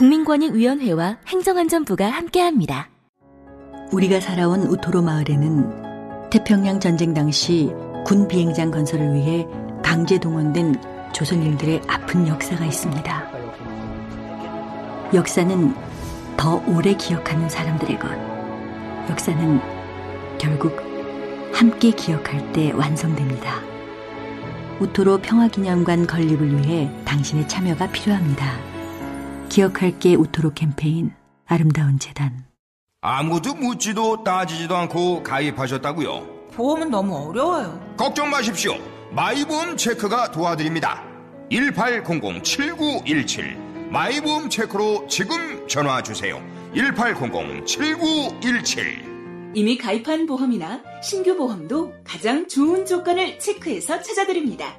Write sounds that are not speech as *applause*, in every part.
국민권익위원회와 행정안전부가 함께합니다. 우리가 살아온 우토로 마을에는 태평양 전쟁 당시 군 비행장 건설을 위해 강제 동원된 조선인들의 아픈 역사가 있습니다. 역사는 더 오래 기억하는 사람들의 것. 역사는 결국 함께 기억할 때 완성됩니다. 우토로 평화기념관 건립을 위해 당신의 참여가 필요합니다. 기억할게 우토로 캠페인 아름다운 재단 아무도 묻지도 따지지도 않고 가입하셨다고요? 보험은 너무 어려워요. 걱정 마십시오. 마이보험 체크가 도와드립니다. 1800-7917 마이보험 체크로 지금 전화 주세요. 1800-7917 이미 가입한 보험이나 신규 보험도 가장 좋은 조건을 체크해서 찾아드립니다.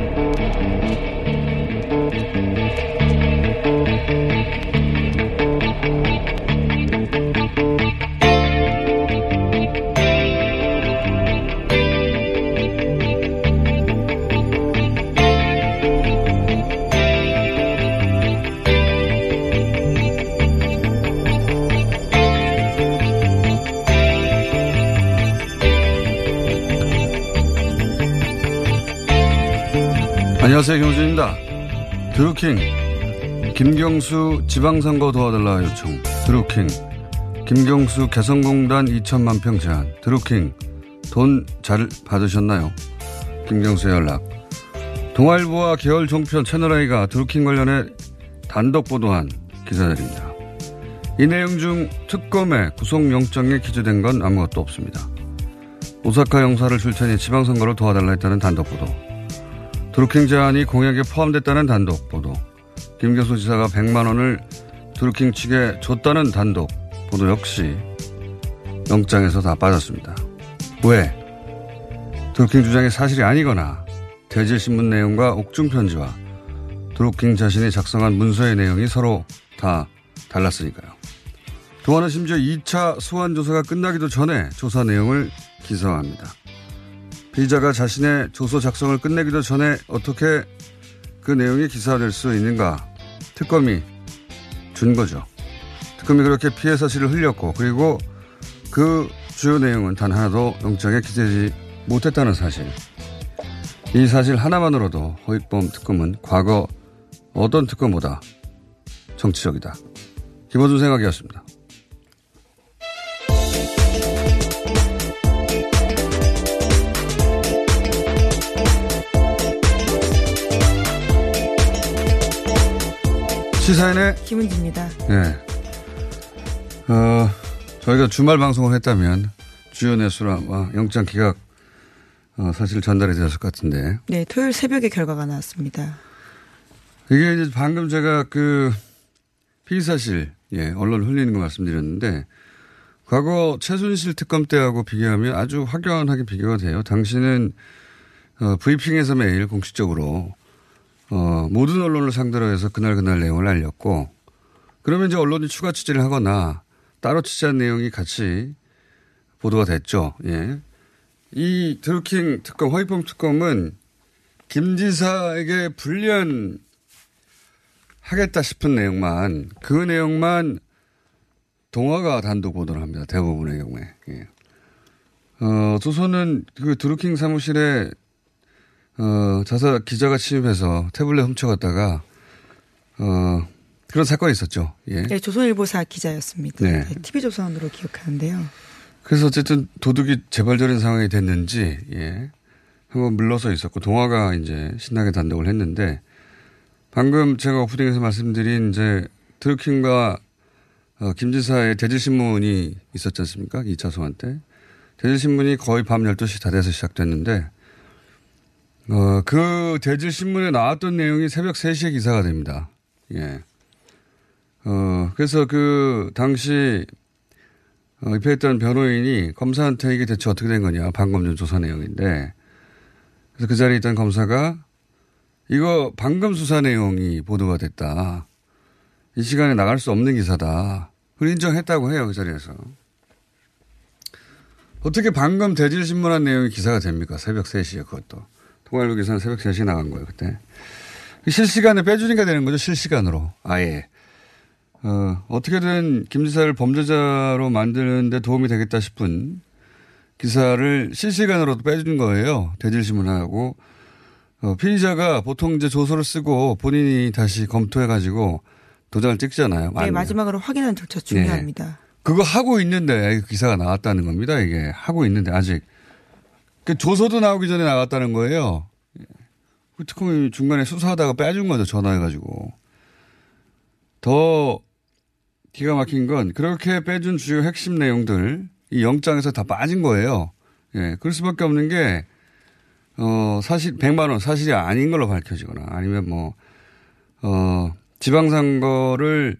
안녕하세요 경준입니다. 드루킹 김경수 지방선거 도와달라 요청 드루킹 김경수 개성공단 2천만 평 제한 드루킹 돈 잘 받으셨나요? 김경수의 연락 동아일보와 계열 종편 채널A가 드루킹 관련해 단독 보도한 기사들입니다. 이 내용 중 특검의 구속영장에 기재된 건 아무것도 없습니다. 오사카 영사를 출전해 지방선거를 도와달라 했다는 단독 보도 드루킹 제안이 공약에 포함됐다는 단독 보도. 김경수 지사가 100만 원을 드루킹 측에 줬다는 단독 보도 역시 영장에서 다 빠졌습니다. 왜? 드루킹 주장이 사실이 아니거나 대질 신문 내용과 옥중 편지와 드루킹 자신이 작성한 문서의 내용이 서로 다 달랐으니까요. 동아는 심지어 2차 소환 조사가 끝나기도 전에 조사 내용을 기사화합니다. 피의자가 자신의 조서 작성을 끝내기도 전에 어떻게 그 내용이 기사화될 수 있는가 특검이 준 거죠. 특검이 그렇게 피해 사실을 흘렸고 그리고 그 주요 내용은 단 하나도 영장에 기재되지 못했다는 사실. 이 사실 하나만으로도 허익범 특검은 과거 어떤 특검보다 정치적이다. 김호준 생각이었습니다. 시사인의 김은지입니다. 네. 어, 저희가 주말 방송을 했다면 주요 내수와 영장 기각 어, 사실 전달이 되었을 것 같은데. 네, 토요일 새벽에 결과가 나왔습니다. 이게 이제 방금 제가 그 피의사실, 예, 언론 흘리는 거 말씀드렸는데 과거 최순실 특검 때하고 비교하면 아주 확연하게 비교가 돼요. 당신은 어, 브리핑에서 매일 공식적으로 어, 모든 언론을 상대로 해서 그날 그날 내용을 알렸고 그러면 이제 언론이 추가 취재를 하거나 따로 취재한 내용이 같이 보도가 됐죠. 예. 이 드루킹 특검, 허위범 특검은 김 지사에게 불리한 하겠다 싶은 내용만 그 내용만 동화가 단독 보도를 합니다. 대부분의 경우에. 예. 어, 조선은 그 드루킹 사무실에 어, 자사 기자가 침입해서 태블릿 훔쳐갔다가 어, 그런 사건이 있었죠. 예. 네, 조선일보사 기자였습니다. 네. 네, TV조선으로 기억하는데요. 그래서 어쨌든 도둑이 재발적인 상황이 됐는지, 예. 한번 물러서 있었고, 동화가 이제 신나게 단독을 했는데, 방금 제가 오프닝에서 말씀드린 이제 드루킹과 어, 김 지사의 대질신문이 있었지 않습니까? 2차 소환 때. 대질신문이 거의 밤 12시 다 돼서 시작됐는데, 어, 그 대질신문에 나왔던 내용이 새벽 3시에 기사가 됩니다. 예. 어, 그래서 그, 당시, 어, 입회했던 변호인이 검사한테 이게 대체 어떻게 된 거냐. 방금 전 조사 내용인데. 그래서 그 자리에 있던 검사가 이거 방금 수사 내용이 보도가 됐다. 이 시간에 나갈 수 없는 기사다. 그걸 인정했다고 해요, 그 자리에서. 어떻게 방금 대질신문한 내용이 기사가 됩니까? 새벽 3시에 그것도. 통일부 기사는 새벽 3시에 나간 거예요, 그때. 실시간에 빼주니까 되는 거죠, 실시간으로. 아예. 어, 어떻게든 김 지사를 범죄자로 만드는데 도움이 되겠다 싶은 기사를 실시간으로도 빼준 거예요. 대질신문하고. 어, 피의자가 보통 이제 조서를 쓰고 본인이 다시 검토해가지고 도장을 찍잖아요. 네, 맞나요? 마지막으로 확인하는 절차 중요합니다. 그거 하고 있는데 기사가 나왔다는 겁니다. 이게 하고 있는데 아직 그 조서도 나오기 전에 나왔다는 거예요. 그 특검이 중간에 수사하다가 빼준 거죠. 전화해가지고 더 기가 막힌 건 그렇게 빼준 주요 핵심 내용들 이 영장에서 다 빠진 거예요. 예, 그럴 수밖에 없는 게 어, 사실 100만 원 사실이 아닌 걸로 밝혀지거나 아니면 뭐 어, 지방선거를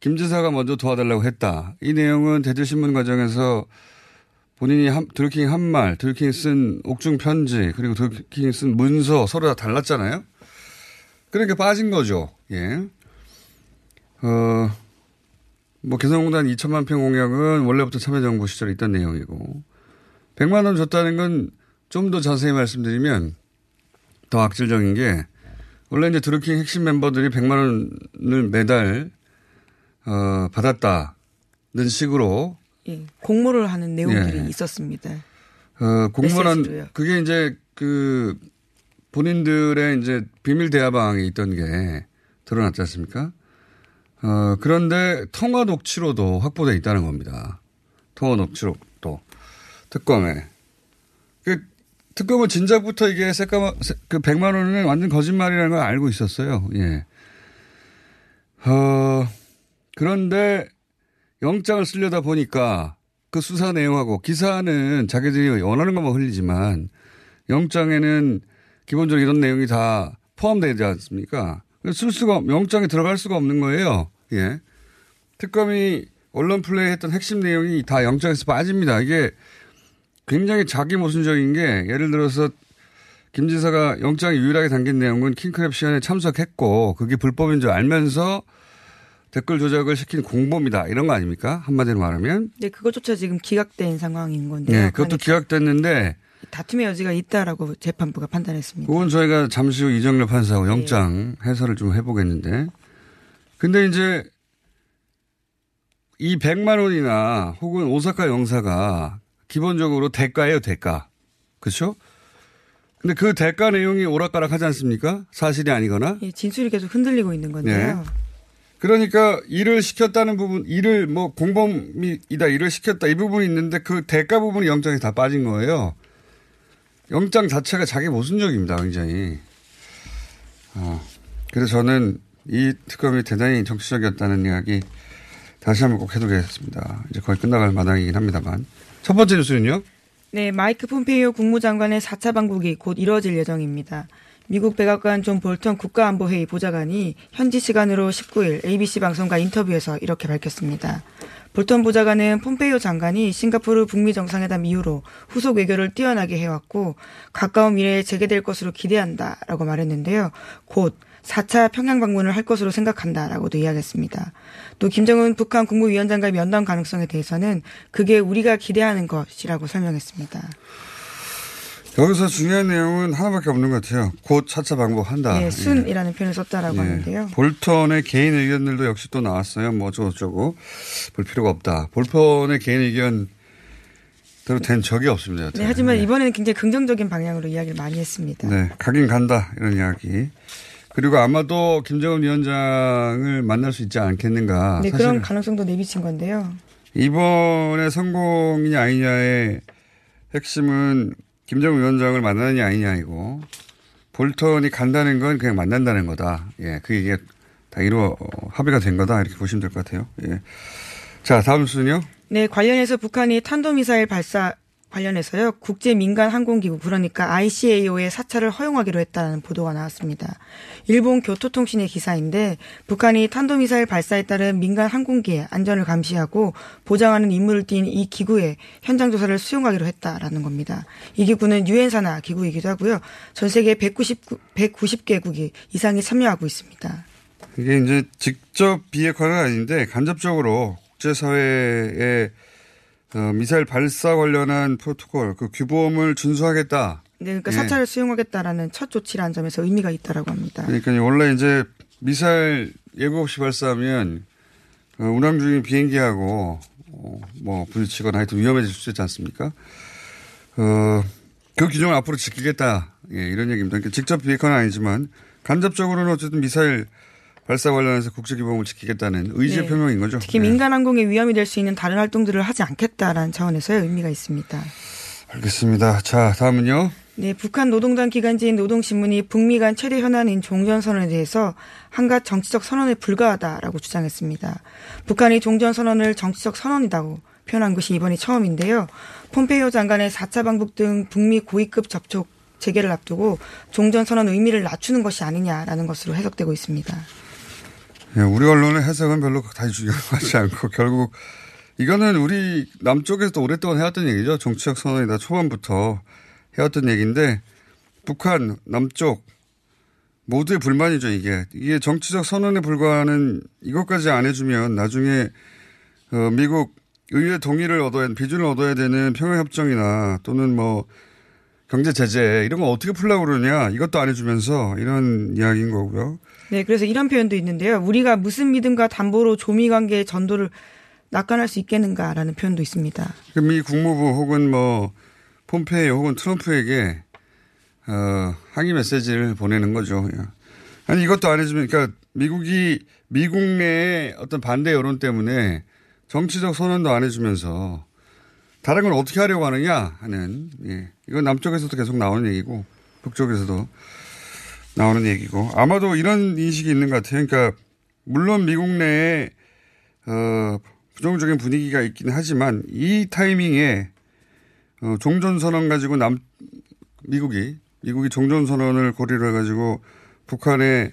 김 지사가 먼저 도와달라고 했다. 이 내용은 대질신문 과정에서 본인이 한, 드루킹이 한 말, 드루킹이 쓴 옥중 편지, 그리고 드루킹이 쓴 문서 서로 다 달랐잖아요? 그러니까 빠진 거죠. 예. 어, 뭐 개성공단 2천만 평 공약은 원래부터 참여정부 시절에 있던 내용이고, 100만 원 줬다는 건 좀 더 자세히 말씀드리면 더 악질적인 게, 원래 이제 드루킹 핵심 멤버들이 100만 원을 매달 어, 받았다는 식으로 예, 공모를 하는 내용들이 예. 있었습니다. 어, 공모란 메시지로요. 그게 이제 그 본인들의 이제 비밀 대화방에 있던 게 드러났지 않습니까? 어, 그런데 통화 녹취로도 확보돼 있다는 겁니다. 통화 녹취록도 특검에. 그 특검은 진작부터 이게 새까마, 그 100만 원은 완전 거짓말이라는 걸 알고 있었어요. 예. 어, 그런데 영장을 쓰려다 보니까 그 수사 내용하고 기사는 자기들이 원하는 것만 흘리지만 영장에는 기본적으로 이런 내용이 다 포함되지 않습니까? 쓸 수가, 없- 영장에 들어갈 수가 없는 거예요. 예. 특검이 언론 플레이 했던 핵심 내용이 다 영장에서 빠집니다. 이게 굉장히 자기 모순적인 게 예를 들어서 김 지사가 영장이 유일하게 담긴 내용은 킹크랩 시연에 참석했고 그게 불법인 줄 알면서 댓글 조작을 시킨 공범이다. 이런 거 아닙니까? 한마디로 말하면. 네, 그것조차 지금 기각된 상황인 건데요. 네, 그것도 기각됐는데 다툼의 여지가 있다라고 재판부가 판단했습니다. 그건 저희가 잠시 후 이정렬 판사하고 영장 해설을 좀 해보겠는데. 근데 이제 이 100만 원이나 혹은 오사카 영사가 기본적으로 대가예요, 대가. 그렇죠? 근데 그 대가 내용이 오락가락 하지 않습니까? 사실이 아니거나. 예, 진술이 계속 흔들리고 있는 건데요. 그러니까 일을 시켰다는 부분, 일을 뭐 공범이다, 일을 시켰다 이 부분이 있는데 그 대가 부분이 영장에 다 빠진 거예요. 영장 자체가 자기 모순적입니다, 굉장히. 어, 그래서 저는 이 특검이 대단히 정치적이었다는 이야기 다시 한번 꼭 해두겠습니다. 이제 거의 끝나갈 마당이긴 합니다만. 첫 번째 뉴스는요? 네, 마이크 폼페이오 국무장관의 4차 방북이 곧 이뤄질 예정입니다. 미국 백악관 존 볼턴 국가안보회의 보좌관이 현지 시간으로 19일 ABC 방송과 인터뷰에서 이렇게 밝혔습니다. 볼턴 보좌관은 폼페이오 장관이 싱가포르 북미 정상회담 이후로 후속 외교를 뛰어나게 해왔고 가까운 미래에 재개될 것으로 기대한다라고 말했는데요. 곧 4차 평양 방문을 할 것으로 생각한다라고도 이야기했습니다. 또 김정은 북한 국무위원장과의 면담 가능성에 대해서는 그게 우리가 기대하는 것이라고 설명했습니다. 여기서 중요한 내용은 하나밖에 없는 것 같아요. 곧 차차 방법한다. 예, 순이라는 표현을 썼다라고 하는데요. 볼턴의 개인 의견들도 역시 또 나왔어요. 뭐 어쩌고저쩌고 볼 필요가 없다. 볼턴의 개인 의견 대로 된 적이 없습니다. 네, 하지만 이번에는 굉장히 긍정적인 방향으로 이야기를 많이 했습니다. 네, 가긴 간다 이런 이야기. 그리고 아마도 김정은 위원장을 만날 수 있지 않겠는가. 네, 그런 가능성도 내비친 건데요. 이번에 성공이냐 아니냐의 핵심은 김정은 위원장을 만나느냐 아니냐이고 볼턴이 간다는 건 그냥 만난다는 거다. 예, 그 이게 다 이루어 어, 합의가 된 거다 이렇게 보시면 될 것 같아요. 예. 자, 다음 순요. 네, 관련해서 북한이 탄도미사일 발사 관련해서요. 국제 민간 항공기구 그러니까 ICAO의 사찰을 허용하기로 했다는 보도가 나왔습니다. 일본 교토통신의 기사인데 북한이 탄도미사일 발사에 따른 민간 항공기의 안전을 감시하고 보장하는 임무를 띈 이 기구의 현장 조사를 수용하기로 했다라는 겁니다. 이 기구는 유엔 산하 기구이기도 하고요. 전 세계 190 190개국이 이상이 참여하고 있습니다. 이게 이제 직접 비핵화는 아닌데 간접적으로 국제사회에 어, 미사일 발사 관련한 프로토콜, 그 규범을 준수하겠다. 네, 그러니까 예. 사찰을 수용하겠다라는 첫 조치라는 점에서 의미가 있다라고 합니다. 그러니까 원래 이제 미사일 예고 없이 발사하면 어, 운항 중인 비행기하고 어, 뭐 부딪히거나 하여튼 위험해질 수 있지 않습니까? 어, 그 규정을 앞으로 지키겠다. 예, 이런 얘기입니다. 그러니까 직접 비핵화는 아니지만 간접적으로는 어쨌든 미사일 발사 관련해서 국제기범을 지키겠다는 의지의 네. 표명인 거죠. 특히 네. 민간 항공에 위험이 될 수 있는 다른 활동들을 하지 않겠다라는 차원에서의 의미가 있습니다. 알겠습니다. 자, 다음은요. 네, 북한 노동당 기관지인 노동신문이 북미 간 최대 현안인 종전선언에 대해서 한갓 정치적 선언에 불과하다라고 주장했습니다. 북한이 종전선언을 정치적 선언이라고 표현한 것이 이번이 처음인데요. 폼페이오 장관의 4차 방북 등 북미 고위급 접촉 재개를 앞두고 종전선언 의미를 낮추는 것이 아니냐라는 것으로 해석되고 있습니다. 예, 우리 언론의 해석은 별로 다시 중요하지 *laughs* 않고 결국 이거는 우리 남쪽에서도 오랫동안 해왔던 얘기죠. 정치적 선언이다 초반부터 해왔던 얘기인데 북한 남쪽 모두의 불만이죠 이게 이게 정치적 선언에 불과하는 이것까지 안 해주면 나중에 어, 미국 의회 동의를 얻어야 비준을 얻어야 되는 평화협정이나 또는 뭐 경제 제재 이런 거 어떻게 풀려고 그러냐 이것도 안 해주면서 이런 이야기인 거고요. 네, 그래서 이런 표현도 있는데요. 우리가 무슨 믿음과 담보로 조미 관계의 전도를 낙관할 수 있겠는가라는 표현도 있습니다. 미 국무부 혹은 뭐 폼페이 혹은 트럼프에게 어, 항의 메시지를 보내는 거죠. 예. 아니 이것도 안 해주면 그러니까 미국이 미국 내의 어떤 반대 여론 때문에 정치적 선언도 안 해주면서 다른 걸 어떻게 하려고 하느냐 하는 예. 이건 남쪽에서도 계속 나오는 얘기고 북쪽에서도 나오는 얘기고 아마도 이런 인식이 있는 것 같아요. 그러니까 물론 미국 내에 어, 부정적인 분위기가 있긴 하지만 이 타이밍에 어, 종전 선언 가지고 남 미국이 미국이 종전 선언을 고리로 해가지고 북한에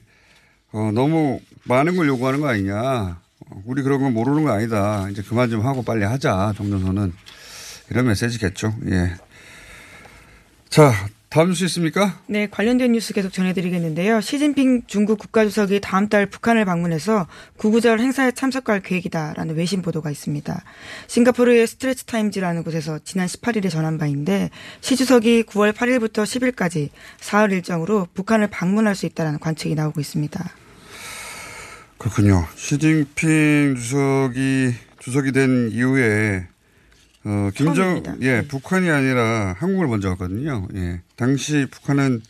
어, 너무 많은 걸 요구하는 거 아니냐. 어, 우리 그런 건 모르는 거 아니다. 이제 그만 좀 하고 빨리 하자. 종전 선언 이런 메시지겠죠. 예. 자 다음 뉴스 있습니까? 네, 관련된 뉴스 계속 전해드리겠는데요. 시진핑 중국 국가주석이 다음 달 북한을 방문해서 구구절 행사에 참석할 계획이다라는 외신 보도가 있습니다. 싱가포르의 스트레치 타임즈라는 곳에서 지난 18일에 전한 바인데 시 주석이 9월 8일부터 10일까지 사흘 일정으로 북한을 방문할 수 있다는 관측이 나오고 있습니다. 그렇군요. 시진핑 주석이 주석이 된 이후에 어, 김정, 처음입니다. 예, 네. 북한이 아니라 한국을 먼저 갔거든요. 예. 당시 북한은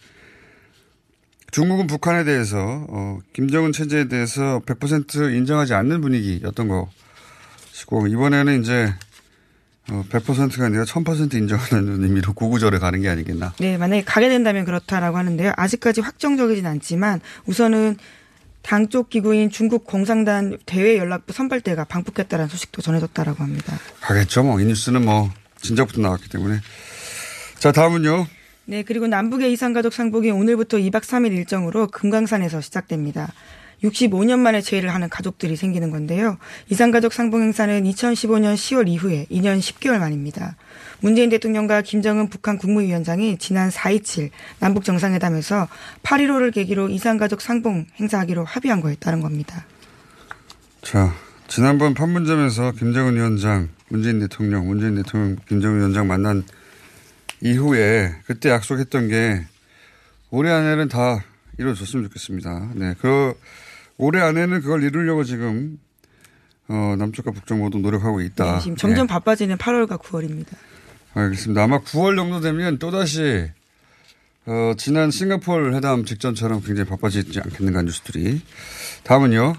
중국은 북한에 대해서, 어, 김정은 체제에 대해서 100% 인정하지 않는 분위기였던 것이고, 이번에는 이제, 어, 100%가 아니라 1000% 인정하는 *laughs* 의미로 구구절에 가는 게 아니겠나. 네, 만약에 가게 된다면 그렇다라고 하는데요. 아직까지 확정적이진 않지만 우선은 당쪽 기구인 중국 공산당 대외 연락부 선발대가 방북했다는 소식도 전해졌다라고 합니다. 가겠죠. 뭐, 이 뉴스는 뭐, 진작부터 나왔기 때문에. 자, 다음은요. 네, 그리고 남북의 이산가족 상봉이 오늘부터 2박 3일 일정으로 금강산에서 시작됩니다. 65년 만에 재회를 하는 가족들이 생기는 건데요. 이산가족 상봉 행사는 2015년 10월 이후에 2년 10개월 만입니다. 문재인 대통령과 김정은 북한 국무위원장이 지난 4.27 남북 정상회담에서 8.15를 계기로 이산가족 상봉 행사하기로 합의한 거에 따른 겁니다. 자, 지난번 판문점에서 김정은 위원장, 문재인 대통령, 문재인 대통령, 김정은 위원장 만난 이후에 그때 약속했던 게 올해 안에는 다 이루어졌으면 좋겠습니다. 네. 그, 올해 안에는 그걸 이루려고 지금, 어, 남쪽과 북쪽 모두 노력하고 있다. 네, 지금 점점 네. 바빠지는 8월과 9월입니다. 알겠습니다. 아마 9월 정도 되면 또다시, 어, 지난 싱가포르 회담 직전처럼 굉장히 바빠지지 않겠는가 뉴스들이. 다음은요.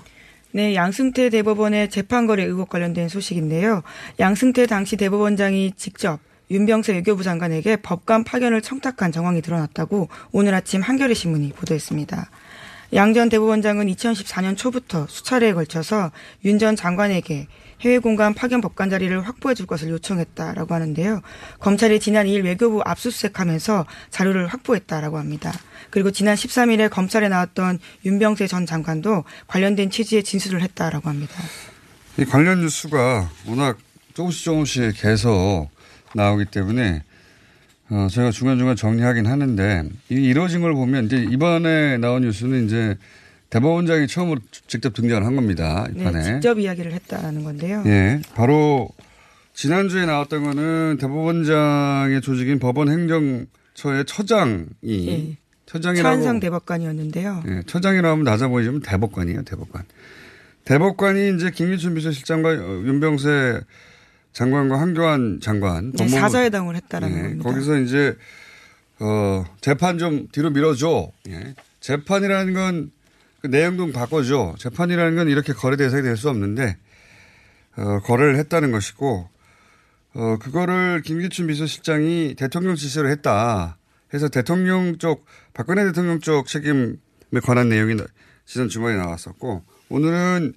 네, 양승태 대법원의 재판거래 의혹 관련된 소식인데요. 양승태 당시 대법원장이 직접 윤병세 외교부 장관에게 법관 파견을 청탁한 정황이 드러났다고 오늘 아침 한겨레 신문이 보도했습니다. 양 전 대법원장은 2014년 초부터 수차례에 걸쳐서 윤 전 장관에게 해외 공간 파견 법관 자리를 확보해 줄 것을 요청했다라고 하는데요. 검찰이 지난 2일 외교부 압수수색하면서 자료를 확보했다라고 합니다. 그리고 지난 13일에 검찰에 나왔던 윤병세 전 장관도 관련된 취지의 진술을 했다라고 합니다. 이 관련 뉴스가 워낙 조금씩 조금씩 계속 나오기 때문에 어, 저희가 중간중간 정리하긴 하는데 이루어진 걸 보면 이제 이번에 나온 뉴스는 이제 대법원장이 처음으로 직접 등장을 한 겁니다. 이 네, 판에. 직접 이야기를 했다라는 건데요. 예. 바로 지난주에 나왔던 거는 대법원장의 조직인 법원 행정처의 처장이 예. 처장이라고 차한상 대법관이었는데요. 예, 처장이라고 하면 낮아 보이지만 대법관이에요, 대법관. 대법관이 이제 김기춘 비서실장과 어, 윤병세 장관과 한교안 장관. 네, 사자회담을 했다라는 예, 겁니다. 거기서 이제, 어, 재판 좀 뒤로 밀어줘. 예. 재판이라는 건 그 내용 좀 바꿔줘. 재판이라는 건 이렇게 거래 대상이 될 수 없는데, 어, 거래를 했다는 것이고, 어, 그거를 김기춘 비서실장이 대통령 지시로 했다. 해서 대통령 쪽, 박근혜 대통령 쪽 책임에 관한 내용이 나- 지난 주말에 나왔었고, 오늘은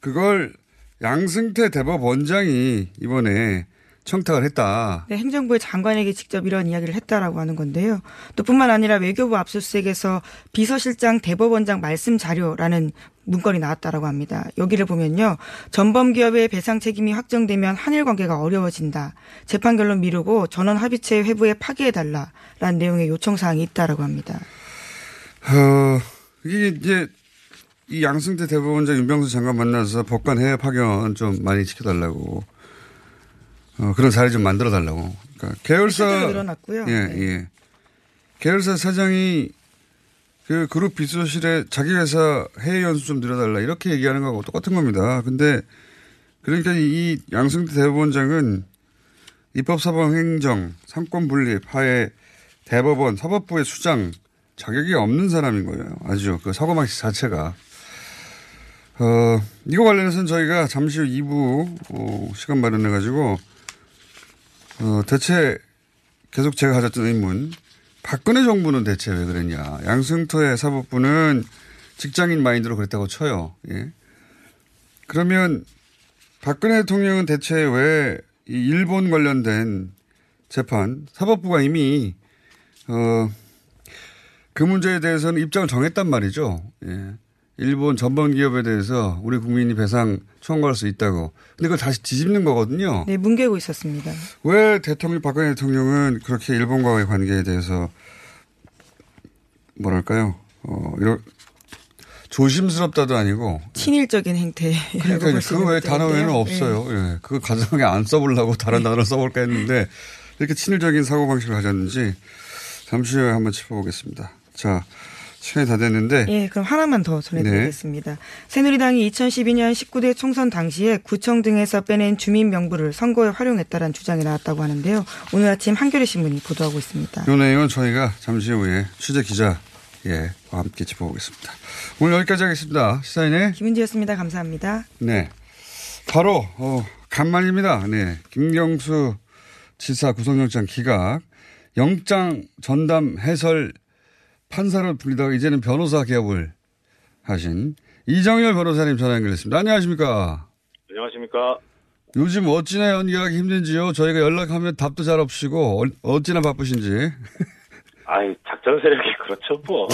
그걸 양승태 대법원장이 이번에 청탁을 했다. 네, 행정부의 장관에게 직접 이런 이야기를 했다라고 하는 건데요. 또 뿐만 아니라 외교부 압수수색에서 비서실장 대법원장 말씀 자료라는 문건이 나왔다라고 합니다. 여기를 보면요. 전범 기업의 배상 책임이 확정되면 한일 관계가 어려워진다. 재판 결론 미루고 전원 합의체 회부에 파기해달라라는 내용의 요청 사항이 있다라고 합니다. 어, 이게 이제 이 양승태 대법원장 윤병수 장관 만나서 법관 해외 파견 좀 많이 시켜달라고 어, 그런 자리 좀 만들어 달라고. 그러니까 계열사 늘어났고요. 예, 네. 예. 계열사 사장이 그 그룹 비서실에 자기 회사 해외 연수 좀 늘어달라 이렇게 얘기하는 거하고 똑같은 겁니다. 근데 그러니까 이 양승태 대법원장은 입법사법 행정 상권 분립 하에 대법원 사법부의 수장 자격이 없는 사람인 거예요. 아주 그 사고방식 자체가. 어, 이거 관련해서는 저희가 잠시 후 2부 어, 시간 마련해 가지고 어, 대체 계속 제가 가졌던 의문 박근혜 정부는 대체 왜 그랬냐. 양승토의 사법부는 직장인 마인드로 그랬다고 쳐요. 예. 그러면 박근혜 대통령은 대체 왜 이 일본 관련된 재판 사법부가 이미 어, 그 문제에 대해서는 입장을 정했단 말이죠. 예. 일본 전범 기업에 대해서 우리 국민이 배상 청구할 수 있다고. 근데 그걸 다시 뒤집는 거거든요. 네, 뭉개고 있었습니다. 왜 대통령 박근혜 대통령은 그렇게 일본과의 관계에 대해서 뭐랄까요? 어, 이런 조심스럽다도 아니고 친일적인 행태. 그러니까 그외 단어 외에는 없어요. 예. 그거 가정에 안 써보려고 다른 단어를 써볼까 했는데 이렇게 친일적인 사고 방식을 가졌는지 잠시 후에 한번 짚어보겠습니다. 자, 시간이 다 됐는데 예, 그럼 하나만 더 전해드리겠습니다. 새누리당이 2012년 19대 총선 당시에 구청 등에서 빼낸 주민 명부를 선거에 활용했다는 주장이 나왔다고 하는데요. 오늘 아침 한겨레 신문이 보도하고 있습니다. 이 내용은 저희가 잠시 후에 취재 기자 예, 와 함께 짚어보겠습니다. 오늘 여기까지 하겠습니다. 시사인의 김은지였습니다. 감사합니다. 네. 바로, 어, 간만입니다. 네. 김경수 지사 구속영장 기각, 영장 전담 해설 판사로 불리다가 이제는 변호사 개업을 하신 이정열 변호사님 전화 연결했습니다. 안녕하십니까. 안녕하십니까. 요즘 어찌나 연기하기 힘든지요. 저희가 연락하면 답도 잘 없으시고, 어- 어찌나 바쁘신지. *laughs* 아이, 작전 세력이 그렇죠, 뭐.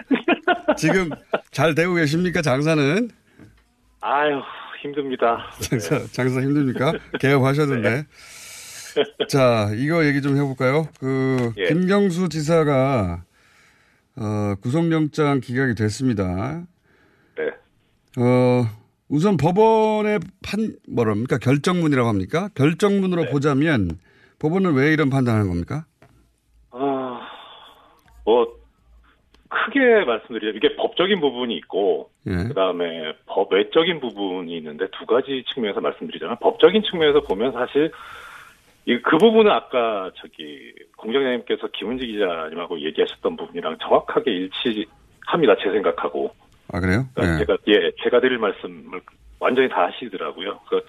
*laughs* 지금 잘 되고 계십니까, 장사는? 아유, 힘듭니다. 장사, 장사 힘듭니까? *laughs* 개업하셨는데. 자, 이거 얘기 좀 해볼까요? 그, 예. 김경수 지사가, 어, 구속영장 기각이 됐습니다. 네. 어, 우선 법원의 판, 뭐랍니까? 결정문이라고 합니까? 결정문으로 보자면, 법원은 왜 이런 판단하는 겁니까? 아, 뭐, 크게 말씀드리자면 이게 법적인 부분이 있고, 예. 그 다음에 법 외적인 부분이 있는데 두 가지 측면에서 말씀드리자면 법적인 측면에서 보면 사실 이 그 부분은 아까 저기 공장장님께서 김은지 기자님하고 얘기하셨던 부분이랑 정확하게 일치합니다. 제 생각하고. 아, 그래요? 그러니까 예. 제가 예 제가 드릴 말씀을 완전히 다 하시더라고요. 그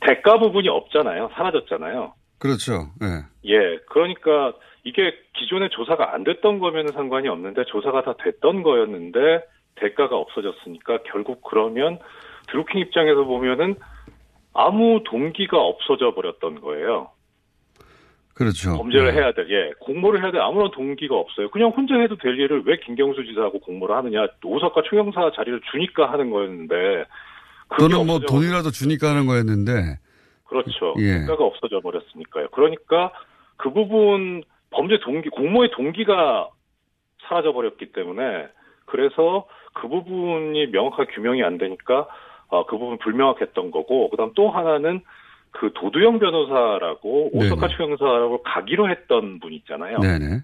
대가 부분이 없잖아요. 사라졌잖아요. 그렇죠. 예. 예, 그러니까 이게 기존에 조사가 안 됐던 거면 상관이 없는데 조사가 다 됐던 거였는데 대가가 없어졌으니까 결국 그러면 드루킹 입장에서 보면은 아무 동기가 없어져 버렸던 거예요. 그렇죠. 범죄를 네. 해야 될, 예, 공모를 해야 될 아무런 동기가 없어요. 그냥 혼자 해도 될 일을 왜 김경수 지사하고 공모를 하느냐, 오석과 총영사 자리를 주니까 하는 거였는데, 또는 뭐 없어져- 돈이라도 주니까 하는 거였는데 그렇죠. 예. 대가가 없어져 버렸으니까요. 그러니까 그 부분 범죄 동기, 공모의 동기가 사라져 버렸기 때문에 그래서 그 부분이 명확하게 규명이 안 되니까 어, 그 부분 불명확했던 거고 그 다음 또 하나는 그 도두영 변호사라고 네네. 오사카 총영사라고 가기로 했던 분 있잖아요. 네네.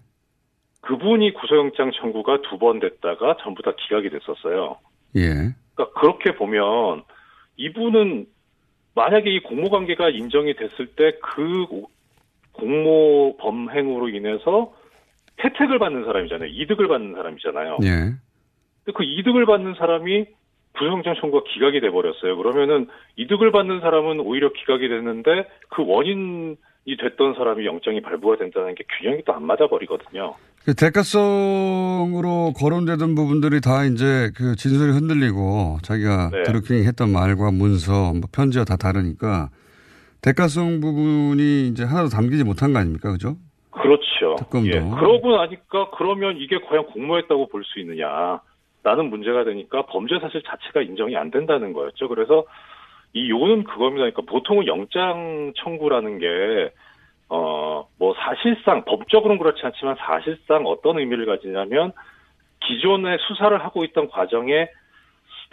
그분이 구속영장 청구가 두 번 됐다가 전부 다 기각이 됐었어요. 예. 그러니까 그렇게 보면 이분은 만약에 이 공모 관계가 인정이 됐을 때 그 공모 범행으로 인해서 혜택을 받는 사람이잖아요. 이득을 받는 사람이잖아요. 예. 근데 그 이득을 받는 사람이 구속영장 청구가 기각이 돼 버렸어요. 그러면은 이득을 받는 사람은 오히려 기각이 됐는데 그 원인이 됐던 사람이 영장이 발부가 된다는 게 균형이 또 안 맞아 버리거든요. 그 대가성으로 거론되던 부분들이 다 이제 그 진술이 흔들리고 자기가 네. 드루킹이 했던 말과 문서, 뭐 편지와 다 다르니까 대가성 부분이 이제 하나도 담기지 못한 거 아닙니까? 그죠? 그렇죠. 특검도. 예. 그러고 나니까 그러면 이게 과연 공모했다고 볼 수 있느냐. 라는 문제가 되니까 범죄 사실 자체가 인정이 안 된다는 거였죠. 그래서 이 요는 그겁니다. 그러니까 보통은 영장 청구라는 게, 어, 뭐 사실상, 법적으로는 그렇지 않지만 사실상 어떤 의미를 가지냐면 기존에 수사를 하고 있던 과정에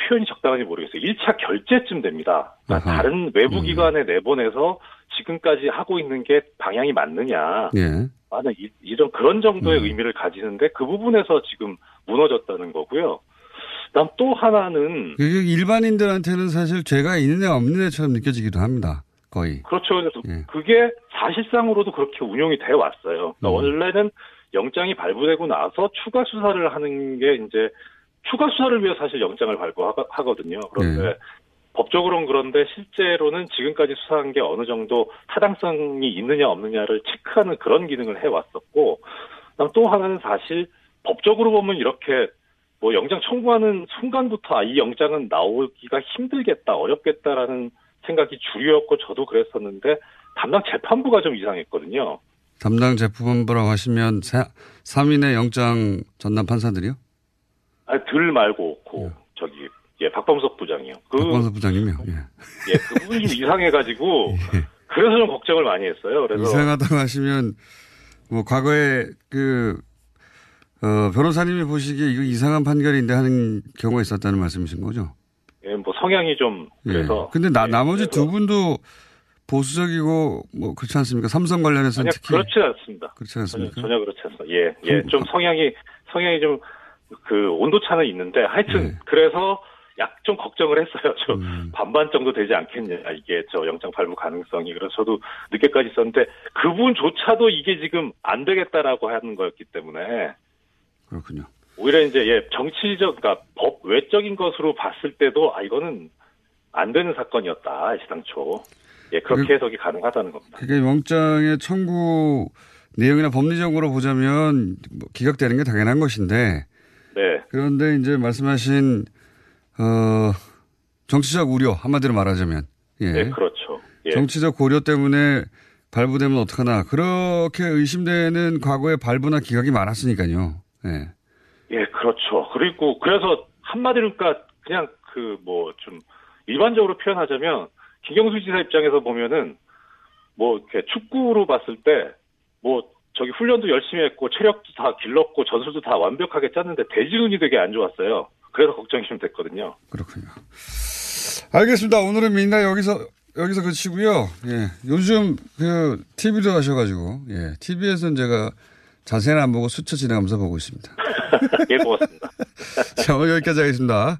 표현이 적당한지 모르겠어요. 1차 결제쯤 됩니다. 그러니까. 다른 외부 음. 기관에 내보내서 지금까지 하고 있는 게 방향이 맞느냐. 예. 이, 이런 그런 정도의 음. 의미를 가지는데 그 부분에서 지금 무너졌다는 거고요. 그다음 또 하나는 그게 일반인들한테는 사실 죄가 있느냐 없느냐처럼 느껴지기도 합니다. 거의. 그렇죠. 그래서 예. 그게 사실상으로도 그렇게 운용이 돼 왔어요. 그러니까 음. 원래는 영장이 발부되고 나서 추가 수사를 하는 게 이제 추가 수사를 위해 사실 영장을 발부하거든요. 그런데 네. 법적으로는 그런데 실제로는 지금까지 수사한 게 어느 정도 타당성이 있느냐 없느냐를 체크하는 그런 기능을 해왔었고, 그다음 또 하나는 사실 법적으로 보면 이렇게 뭐 영장 청구하는 순간부터 아, 이 영장은 나오기가 힘들겠다, 어렵겠다라는 생각이 주류였고 저도 그랬었는데 담당 재판부가 좀 이상했거든요. 담당 재판부라고 하시면 3인의 영장 전담 판사들이요? 아니, 들 말고 그 저기 예 박범석 부장이요. 그 박광석 부장님이요. 예. 예, 그 부분이 좀 이상해가지고 *laughs* 그래서 좀 걱정을 많이 했어요. 그래서 이상하다고 하시면 뭐 과거에 그 어, 변호사님이 보시기에 이거 이상한 판결인데 하는 경우가 있었다는 말씀이신 거죠? 예, 뭐 성향이 좀 예. 그래서 근데 나, 예, 나머지 그래서- 두 분도 보수적이고 뭐 그렇지 않습니까? 삼성 관련해서는 전혀 특히 그렇지 않습니다. 그렇지 전혀, 않습니까? 전혀 그렇지 않습니다. 예, 예, 좀 성향이 성향이 좀 그 온도 차는 있는데 하여튼 네. 그래서 약 좀 걱정을 했어요. 저 음. 반반 정도 되지 않겠냐 이게 저 영장 발부 가능성이 그래서 저도 늦게까지 있었는데 그분조차도 이게 지금 안 되겠다라고 하는 거였기 때문에 그렇군요. 오히려 이제 예 정치적 그러니까 법 외적인 것으로 봤을 때도 아 이거는 안 되는 사건이었다 시당초 예 그렇게 그- 해석이 가능하다는 겁니다. 그게 영장의 청구 내용이나 법리적으로 보자면 뭐 기각되는 게 당연한 것인데 네 그런데 이제 말씀하신 어 정치적 우려 한마디로 말하자면 예. 네, 그렇죠. 예. 정치적 고려 때문에 발부되면 어떡하나 그렇게 의심되는 과거의 발부나 기각이 많았으니까요. 예. 예, 그렇죠. 그리고 그래서 한마디로 그러니까 그냥 그 뭐 좀 일반적으로 표현하자면 김경수 지사 입장에서 보면은 뭐 이렇게 축구로 봤을 때 뭐 저기 훈련도 열심히 했고 체력도 다 길렀고 전술도 다 완벽하게 짰는데 대지운이 되게 안 좋았어요. 그래서 걱정이 좀 됐거든요. 그렇군요. 알겠습니다. 오늘은 민나 여기서 여기서 그치고요. 예. 요즘 그 TV도 하셔가지고 예. TV에서는 제가 자세는 안 보고 수쳐 지나가면서 보고 있습니다. *laughs* 예, 고맙습니다. *laughs* 자, 오늘 여기까지 하겠습니다.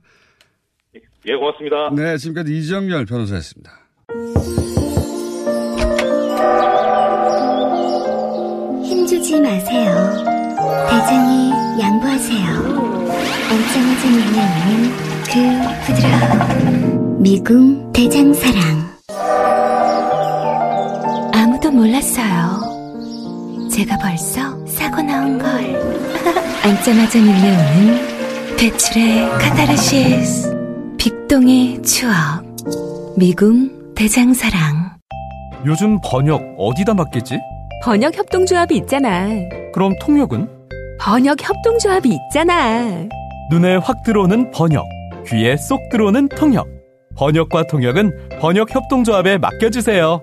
예, 고맙습니다. 네, 지금까지 이정열 변호사였습니다. 힘주지 마세요. 대장이 양보하세요. 엉짱하지 밀려있는 그 부드러움. 미궁 대장사랑. 아무도 몰랐어요. 제가 벌써 사고 나온 걸. *laughs* 앉자마자 밀려오는 배출의 카타르시스 빅동의 추억 미궁 대장사랑 요즘 번역 어디다 맡겠지? 번역 협동조합이 있잖아. 그럼 통역은? 번역 협동조합이 있잖아. 눈에 확 들어오는 번역, 귀에 쏙 들어오는 통역. 번역과 통역은 번역 협동조합에 맡겨주세요.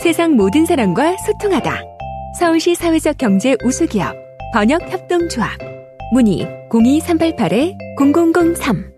세상 모든 사람과 소통하다. 서울시 사회적 경제 우수기업 번역 협동조합. 문의 02388-0003.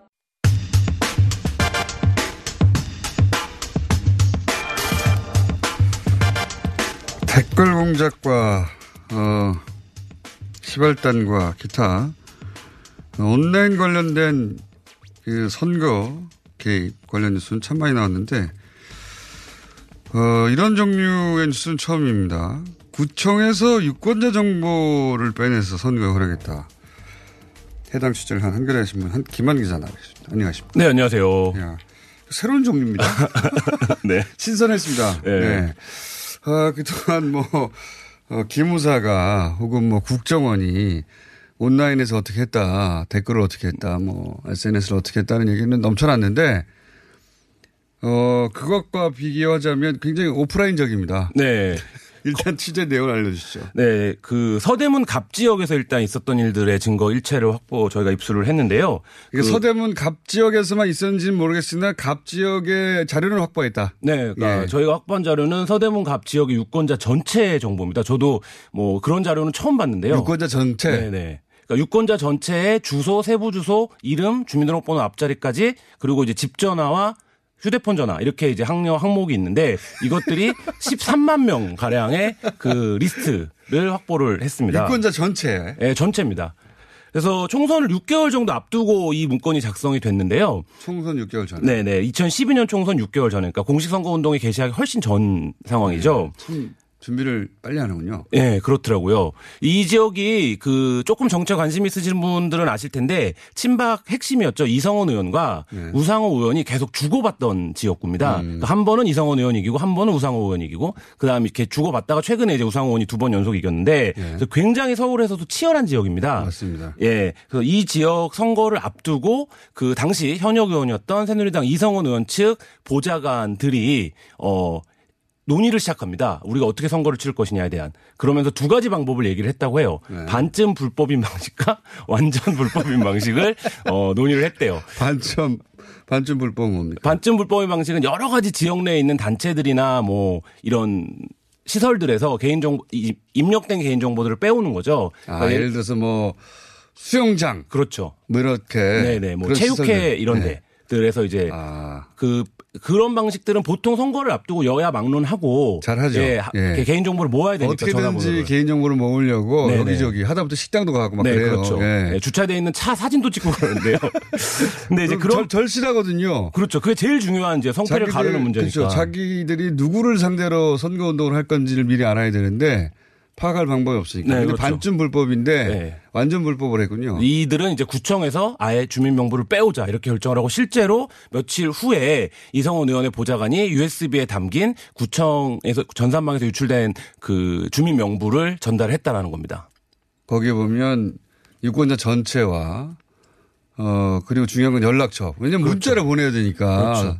댓글 공작과 어, 시발단과 기타 어, 온라인 관련된 그 선거 개입 관련 뉴스는 참 많이 나왔는데 어, 이런 종류의 뉴스는 처음입니다. 구청에서 유권자 정보를 빼내서 선거에 활용했다. 해당 취재를 한 한겨레 신문 한 김한 기자 나와있습니다. 안녕하십니까? 네, 안녕하세요. 야, 새로운 종류입니다. *laughs* 네. *laughs* 신선했습니다. 네. 네. 아, 그동안 뭐, 어, 기무사가 혹은 뭐 국정원이 온라인에서 어떻게 했다, 댓글을 어떻게 했다, 뭐, SNS를 어떻게 했다는 얘기는 넘쳐났는데, 어, 그것과 비교하자면 굉장히 오프라인적입니다. 네. 일단 취재 내용을 알려주시죠. 네, 그 서대문 갑 지역에서 일단 있었던 일들의 증거 일체를 확보 저희가 입수를 했는데요. 그 서대문 갑 지역에서만 있었는지는 모르겠으나 갑 지역의 자료를 확보했다. 네, 그러니까 예. 저희가 확보한 자료는 서대문 갑 지역의 유권자 전체의 정보입니다. 저도 뭐 그런 자료는 처음 봤는데요. 유권자 전체. 네, 네. 그러니까 유권자 전체의 주소, 세부 주소, 이름, 주민등록번호 앞자리까지 그리고 이제 집 전화와 휴대폰 전화 이렇게 이제 항려 항목이 있는데 이것들이 *laughs* 13만 명 가량의 그 리스트를 확보를 했습니다. 유권자 전체. 네, 전체입니다. 그래서 총선을 6개월 정도 앞두고 이 문건이 작성이 됐는데요. 총선 6개월 전에. 네네. 2012년 총선 6개월 전에, 그러니까 공식선거운동이 개시하기 훨씬 전 상황이죠. 참 준비를 빨리 하는군요. 예, 네, 그렇더라고요. 이 지역이 그 조금 정치에 관심 있으신 분들은 아실 텐데 친박 핵심이었죠. 이성원 의원과 네. 우상호 의원이 계속 주고받던 지역구입니다. 음. 그러니까 한 번은 이성원 의원이 이기고 한 번은 우상호 의원이 이기고 그다음에 이렇게 주고받다가 최근에 이제 우상호 의원이 두 번 연속 이겼는데 그래서 굉장히 서울에서도 치열한 지역입니다. 네. 맞습니다. 예. 그래서 이 지역 선거를 앞두고 그 당시 현역 의원이었던 새누리당 이성원 의원 측 보좌관들이 어 논의를 시작합니다. 우리가 어떻게 선거를 치를 것이냐에 대한. 그러면서 두 가지 방법을 얘기를 했다고 해요. 네. 반쯤 불법인 방식과 *laughs* 완전 불법인 방식을 어, 논의를 했대요. 반쯤 반쯤 불법은 뭡니까? 반쯤 불법인 방식은 여러 가지 지역 내에 있는 단체들이나 뭐 이런 시설들에서 개인정보, 이- 입력된 개인정보들을 빼오는 거죠. 아, 그러니까 예를 들어서 뭐 수영장. 그렇죠. 뭐 이렇게. 네네. 뭐 체육회 시설들. 이런 네. 데들에서 이제 그 그런 방식들은 보통 선거를 앞두고 여야 막론하고 잘하죠. 예, 예. 이렇게 개인 정보를 모아야 되니까 어떻게든지 전화번호를. 개인 정보를 모으려고 네네. 여기저기 하다못해 식당도 가고 막 네, 그래요. 그렇죠. 예. 네, 주차되어 있는 차 사진도 찍고 그러는데요. *laughs* 근데 이제 그런 절, 절실하거든요. 그렇죠. 그게 제일 중요한 이제 성패를 자기들- 가르는 문제니까. 그렇죠. 자기들이 누구를 상대로 선거 운동을 할 건지를 미리 알아야 되는데 파악할 방법이 없으니까. 네, 그렇죠. 반쯤 불법인데 네. 완전 불법을 했군요. 이들은 이제 구청에서 아예 주민명부를 빼오자 이렇게 결정을 하고 실제로 며칠 후에 이성원 의원의 보좌관이 USB에 담긴 구청에서 전산망에서 유출된 그 주민명부를 전달했다라는 겁니다. 거기에 보면 유권자 전체와 어 그리고 중요한 건 연락처. 왜냐면 문자를 보내야 되니까 그렇죠.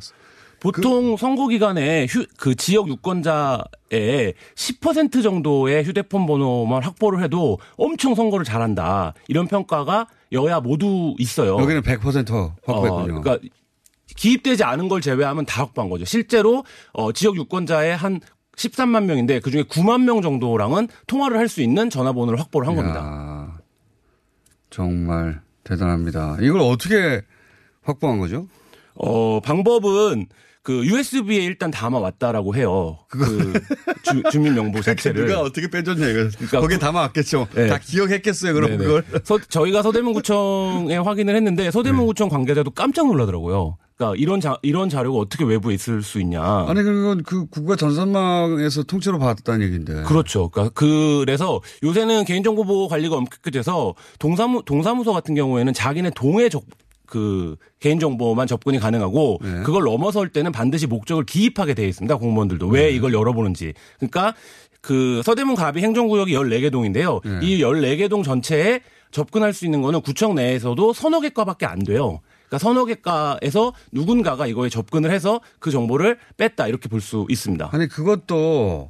보통 선거 기간에 휴, 그 지역 유권자의 10% 정도의 휴대폰 번호만 확보를 해도 엄청 선거를 잘한다. 이런 평가가 여야 모두 있어요. 여기는 100% 확보했군요. 어, 그러니까 기입되지 않은 걸 제외하면 다 확보한 거죠. 실제로 어, 지역 유권자의 한 13만 명인데 그중에 9만 명 정도랑은 통화를 할 수 있는 전화번호를 확보를 한 이야, 겁니다. 정말 대단합니다. 이걸 어떻게 확보한 거죠? 어, 방법은 그 USB에 일단 담아 왔다라고 해요. 그 주, 주민명부 자체를. 누가 어떻게 빼줬냐 이거. 그러니까 거기에 그- 담아 왔겠죠. 네. 다 기억했겠어요. 그럼 네네. 그걸. 서, 저희가 서대문구청에 *laughs* 확인을 했는데 서대문구청 관계자도 깜짝 놀라더라고요. 그러니까 이런 자, 이런 자료가 어떻게 외부에 있을 수 있냐. 아니 그건 그 국가 전산망에서 통째로 받았다는 얘기인데. 그렇죠. 그러니까 그래서 요새는 개인정보 보호 관리가 엄격해져서 동사무 동사무소 같은 경우에는 자기네 동의 적, 그 개인 정보만 접근이 가능하고 네. 그걸 넘어설 때는 반드시 목적을 기입하게 돼 있습니다. 공무원들도 왜 네. 이걸 열어보는지. 그러니까 그 서대문 가비 행정구역이 14개 동인데요. 네. 이 14개 동 전체에 접근할 수 있는 거는 구청 내에서도 서너 개과밖에 안 돼요. 그러니까 서너 개과에서 누군가가 이거에 접근을 해서 그 정보를 뺐다 이렇게 볼 수 있습니다. 아니 그것도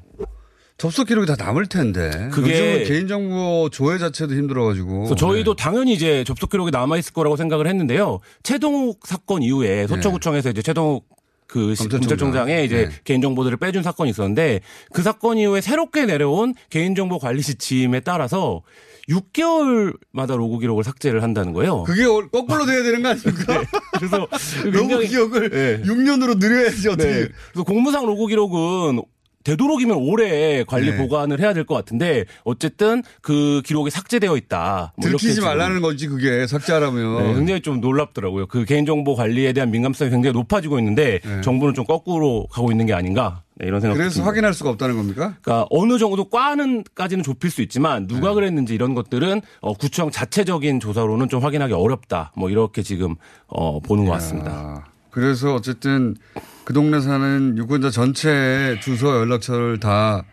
접속 기록이 다 남을 텐데. 그게- 개인정보 조회 자체도 힘들어가지고. 그래서 저희도 당연히 이제 접속 기록이 남아 있을 거라고 생각을 했는데요. 최동욱 사건 이후에 서초구청에서 이제 최동욱 그 검찰총장. 검찰총장의 이제 네. 개인정보들을 빼준 사건이 있었는데 그 사건 이후에 새롭게 내려온 개인정보 관리 지침에 따라서 6개월마다 로그 기록을 삭제를 한다는 거예요. 그게 올- 거꾸로 돼야 되는 거 아닙니까? *laughs* 그래서 *laughs* 로그 굉장히- 기억을 네. 6년으로 늘려야지 어떻게. 네. 그래서 공무상 로그 기록은 되도록이면 오래 관리 네. 보관을 해야 될 것 같은데 어쨌든 그 기록이 삭제되어 있다. 뭐 들키지 말라는 거지 그게 삭제하라면. 네, 굉장히 좀 놀랍더라고요. 그 개인정보 관리에 대한 민감성이 굉장히 높아지고 있는데 정부는 좀 거꾸로 가고 있는 게 아닌가 네, 이런 생각이 네. 그래서. 확인할 수가 없다는 겁니까? 그러니까 어느 정도 과는까지는 좁힐 수 있지만 누가 그랬는지 이런 것들은 어, 구청 자체적인 조사로는 좀 확인하기 어렵다. 뭐 이렇게 지금 어, 보는 것 같습니다. 그래서 어쨌든 그 동네 사는 유권자 전체의 주소 연락처를 다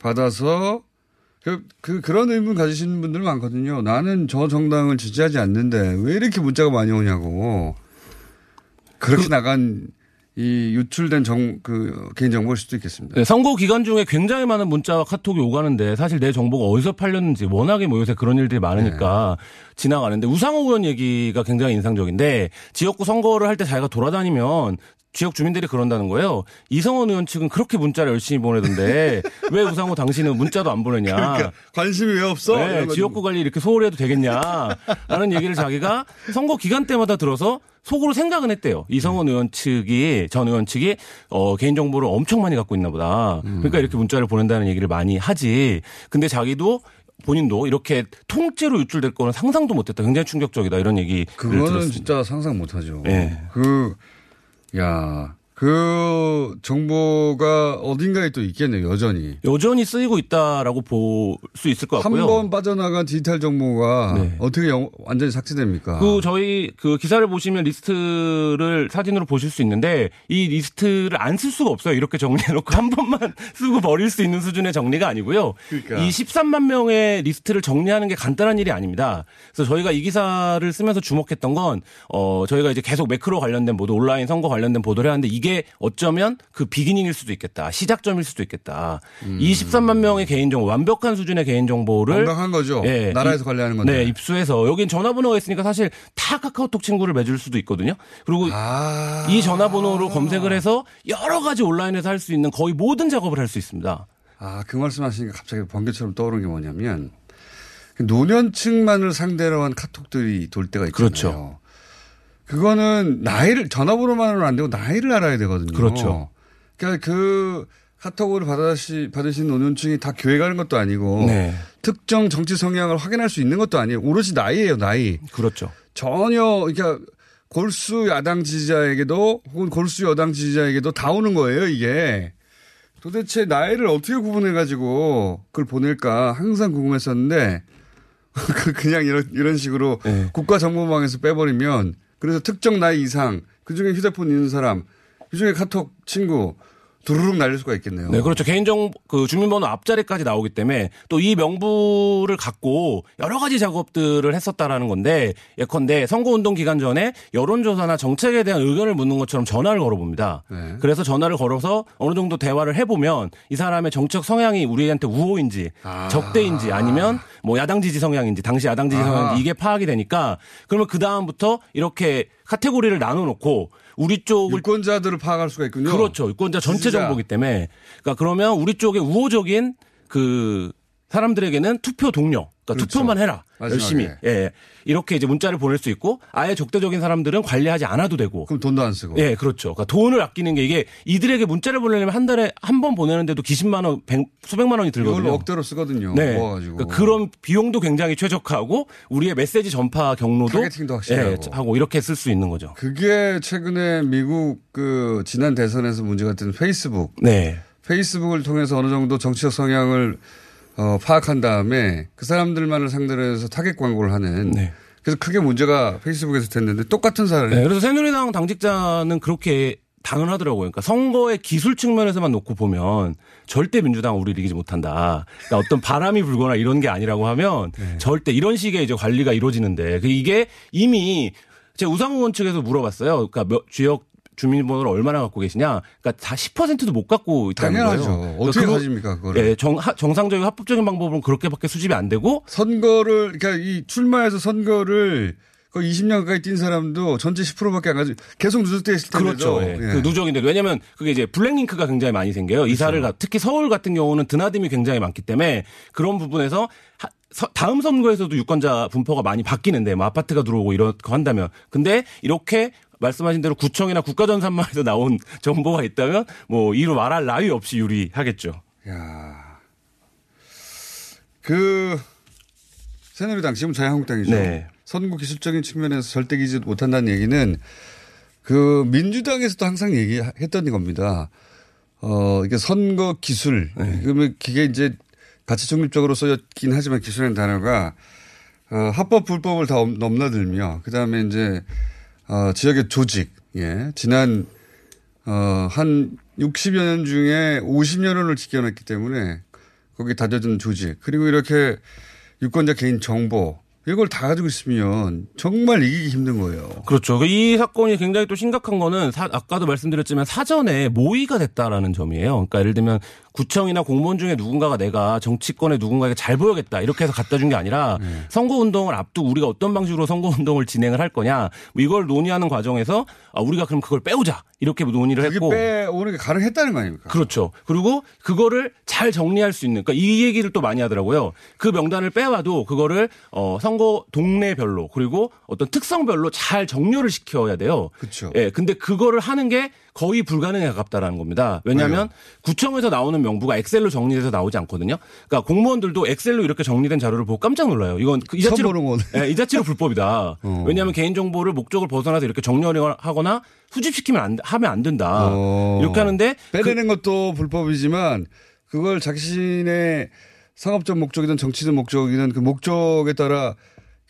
받아서 그, 그 그런 의문 가지시는 분들 많거든요. 나는 저 정당을 지지하지 않는데 왜 이렇게 문자가 많이 오냐고. 그렇게 나간 이 유출된 정, 그 개인정보일 수도 있겠습니다. 네, 선거 기간 중에 굉장히 많은 문자와 카톡이 오가는데 사실 내 정보가 어디서 팔렸는지 워낙에 뭐 요새 그런 일들이 많으니까 지나가는데 우상호 의원 얘기가 굉장히 인상적인데 지역구 선거를 할 때 자기가 돌아다니면 지역 주민들이 그런다는 거예요. 이성원 의원 측은 그렇게 문자를 열심히 보내던데 *laughs* 왜 우상호 당신은 문자도 안 보내냐. 그러니까 관심이 왜 없어? 네. 지역구 관리 이렇게 소홀히 해도 되겠냐라는 *laughs* 얘기를 자기가 선거 기간 때마다 들어서 속으로 생각은 했대요. 이성원 의원 측이 전 의원 측이 어 개인 정보를 엄청 많이 갖고 있나 보다. 그러니까 이렇게 문자를 보낸다는 얘기를 많이 하지. 근데 자기도 본인도 이렇게 통째로 유출될 거는 상상도 못했다. 굉장히 충격적이다. 이런 얘기를 그거는 들었습니다. 진짜 상상 못 하죠. 네. 그, 야, 그 정보가 어딘가에 또 있겠네요, 여전히. 여전히 쓰이고 있다라고 볼 수 있을 것한 같고요. 번 빠져나간 디지털 정보가 네. 어떻게 영- 완전히 삭제됩니까? 그 저희 그 기사를 보시면 리스트를 사진으로 보실 수 있는데 이 리스트를 안 쓸 수가 없어요. 이렇게 정리해놓고 *laughs* 한 번만 쓰고 버릴 수 있는 수준의 정리가 아니고요. 그러니까. 이 13만 명의 리스트를 정리하는 게 간단한 일이 아닙니다. 그래서 저희가 이 기사를 쓰면서 주목했던 건 어, 저희가 이제 계속 매크로 관련된 보도, 온라인 선거 관련된 보도를 하는데 이게 어쩌면 그 beginning일 수도 있겠다. 시작점일 수도 있겠다. 이 13만 명의 개인정보, 완벽한 수준의 개인정보를 완벽한 거죠. 나라에서 관리하는 건데. 네, 입수해서 여긴 전화번호가 있으니까 사실 다 카카오톡 친구를 맺을 수도 있거든요. 그리고 아. 이 전화번호로 검색을 해서 여러 가지 온라인에서 할 수 있는 거의 모든 작업을 할 수 있습니다. 아, 그 말씀 하시니까 갑자기 번개처럼 떠오르는 게 뭐냐면 그 노년층만을 상대로 한 카톡들이 돌 때가 있잖아요. 그렇죠. 그거는 나이를 전화번호만으로는 안 되고 나이를 알아야 되거든요. 그렇죠. 그러니까 그 카톡을 받으시, 받으신 노년층이 다 교회 가는 것도 아니고 네. 특정 정치 성향을 확인할 수 있는 것도 아니에요. 오로지 나이예요, 나이. 그렇죠. 전혀 그러니까 골수 야당 지지자에게도 혹은 골수 여당 지지자에게도 다 오는 거예요, 이게. 도대체 나이를 어떻게 구분해 가지고 그걸 보낼까 항상 궁금했었는데 *laughs* 그 그냥 이런 이런 식으로 네. 국가 정보망에서 빼버리면 그래서 특정 나이 이상 그 중에 휴대폰 있는 사람 그 중에 카톡 친구 두루룩 날릴 수가 있겠네요. 네, 그렇죠. 개인정보, 그 주민번호 앞자리까지 나오기 때문에 또 이 명부를 갖고 여러 가지 작업들을 했었다라는 건데 예컨대 선거운동 기간 전에 여론조사나 정책에 대한 의견을 묻는 것처럼 전화를 걸어봅니다. 네. 그래서 전화를 걸어서 어느 정도 대화를 해보면 이 사람의 정책 성향이 우리한테 우호인지 적대인지 아니면 뭐 야당 지지 성향인지 당시 야당 지지 아. 성향인지 이게 파악이 되니까 그러면 그 다음부터 이렇게 카테고리를 나눠놓고 우리 쪽을 유권자들을 파악할 수가 있군요. 그렇죠. 유권자 전체 지지자. 정보기 때문에 그러니까 그러면 우리 쪽에 우호적인 그 사람들에게는 투표 독려, 그러니까 그렇죠. 투표만 해라 마지막에. 열심히 예, 예. 이렇게 이제 문자를 보낼 수 있고 아예 적대적인 사람들은 관리하지 않아도 되고 그럼 돈도 안 쓰고. 예, 그렇죠. 그러니까 돈을 아끼는 게 이게 이들에게 문자를 보내려면 한 달에 한 번 보내는데도 기십만 원, 백, 수백만 원이 들거든요. 이걸로 억대로 쓰거든요. 네. 모아가지고. 그러니까 그런 비용도 굉장히 최적화하고 우리의 메시지 전파 경로도 targeting도 확실하고. 예, 하고 이렇게 쓸 수 있는 거죠. 그게 최근에 미국 그 지난 대선에서 문제가 된 페이스북. 네. 페이스북을 통해서 어느 정도 정치적 성향을 어, 파악한 다음에 그 사람들만을 상대로 해서 타겟 광고를 하는. 그래서 크게 문제가 페이스북에서 됐는데 똑같은 사례. 네, 그래서 새누리당 당직자는 그렇게 당연하더라고요. 그러니까 선거의 기술 측면에서만 놓고 보면 절대 민주당 우리를 이기지 못한다. 그러니까 어떤 바람이 불거나 이런 게 아니라고 하면 네. 절대 이런 식의 이제 관리가 이루어지는데 그 이게 이미 제가 우상호 의원 측에서 물어봤어요. 그러니까 몇 지역 주민번호를 얼마나 갖고 계시냐? 그러니까 다 10%도 못 갖고 있다는 당연하죠. 거예요. 어떻게 그거- 가집니까, 그거를? 예, 정, 하- 정상적이고 합법적인 방법은 그렇게밖에 수집이 안 되고 선거를, 그러니까 이 출마해서 선거를 거의 20년 가까이 뛴 사람도 전체 10%밖에 안 가지고 계속 누적돼 있을 텐데. 그렇죠. 예. 그 누적인데 왜냐면 그게 이제 블랙링크가 굉장히 많이 생겨요. 이사를 그렇죠. 가 특히 서울 같은 경우는 드나듦이 굉장히 많기 때문에 그런 부분에서 하- 서- 다음 선거에서도 유권자 분포가 많이 바뀌는데 뭐 아파트가 들어오고 이렇게 한다면 근데 이렇게 말씀하신 대로 구청이나 국가전산망에서 나온 *laughs* 정보가 있다면 뭐 이루 말할 나위 없이 유리하겠죠. 야. 그 새누리당 지금 자유한국당이죠. 네. 선거 기술적인 측면에서 절대 기지 못한다는 얘기는 그 민주당에서도 항상 얘기했던 겁니다. 어 이게 선거 기술 그러면 그게 이제 가치 중립적으로 써졌긴 하지만 기술이라는 단어가 어, 합법 불법을 다 넘- 넘나들며 그다음에 이제 어, 지역의 조직 예 지난 어, 한 60여 년 중에 50여 년을 지켜냈기 때문에 거기 다져진 조직 그리고 이렇게 유권자 개인 정보 이걸 다 가지고 있으면 정말 이기기 힘든 거예요. 그렇죠. 그이 사건이 굉장히 또 심각한 거는 사- 아까도 말씀드렸지만 사전에 모의가 됐다라는 점이에요. 그러니까 예를 들면 구청이나 공무원 중에 누군가가 내가 정치권에 누군가에게 잘 보여겠다 이렇게 해서 갖다 준 게 아니라 네. 선거 운동을 앞두고 우리가 어떤 방식으로 선거 운동을 진행을 할 거냐 뭐 이걸 논의하는 과정에서 아, 우리가 그럼 그걸 빼오자 이렇게 논의를 그게 했고 빼오는 게 가능했다는 거 아닙니까? 그렇죠. 그리고 그거를 잘 정리할 수 있는, 그러니까 이 얘기를 또 많이 하더라고요. 그 명단을 빼와도 그거를 어 선거 동네별로 그리고 어떤 특성별로 잘 정렬을 시켜야 돼요. 그렇죠. 예, 근데 그거를 하는 게 거의 불가능에 가깝다라는 겁니다. 왜냐하면 구청에서 나오는 명부가 엑셀로 정리돼서 나오지 않거든요. 그러니까 공무원들도 엑셀로 이렇게 정리된 자료를 보고 깜짝 놀라요. 이건 그 이 자체로 처음 보는 거네. 예, 이 자체로 불법이다. *laughs* 어. 왜냐하면 개인 정보를 목적을 벗어나서 이렇게 정렬하거나 수집시키면 안, 하면 안 된다. 어. 이렇게 하는데 빼내는 것도 불법이지만 그걸 자신의 상업적 목적이든 정치적 목적이든 그 목적에 따라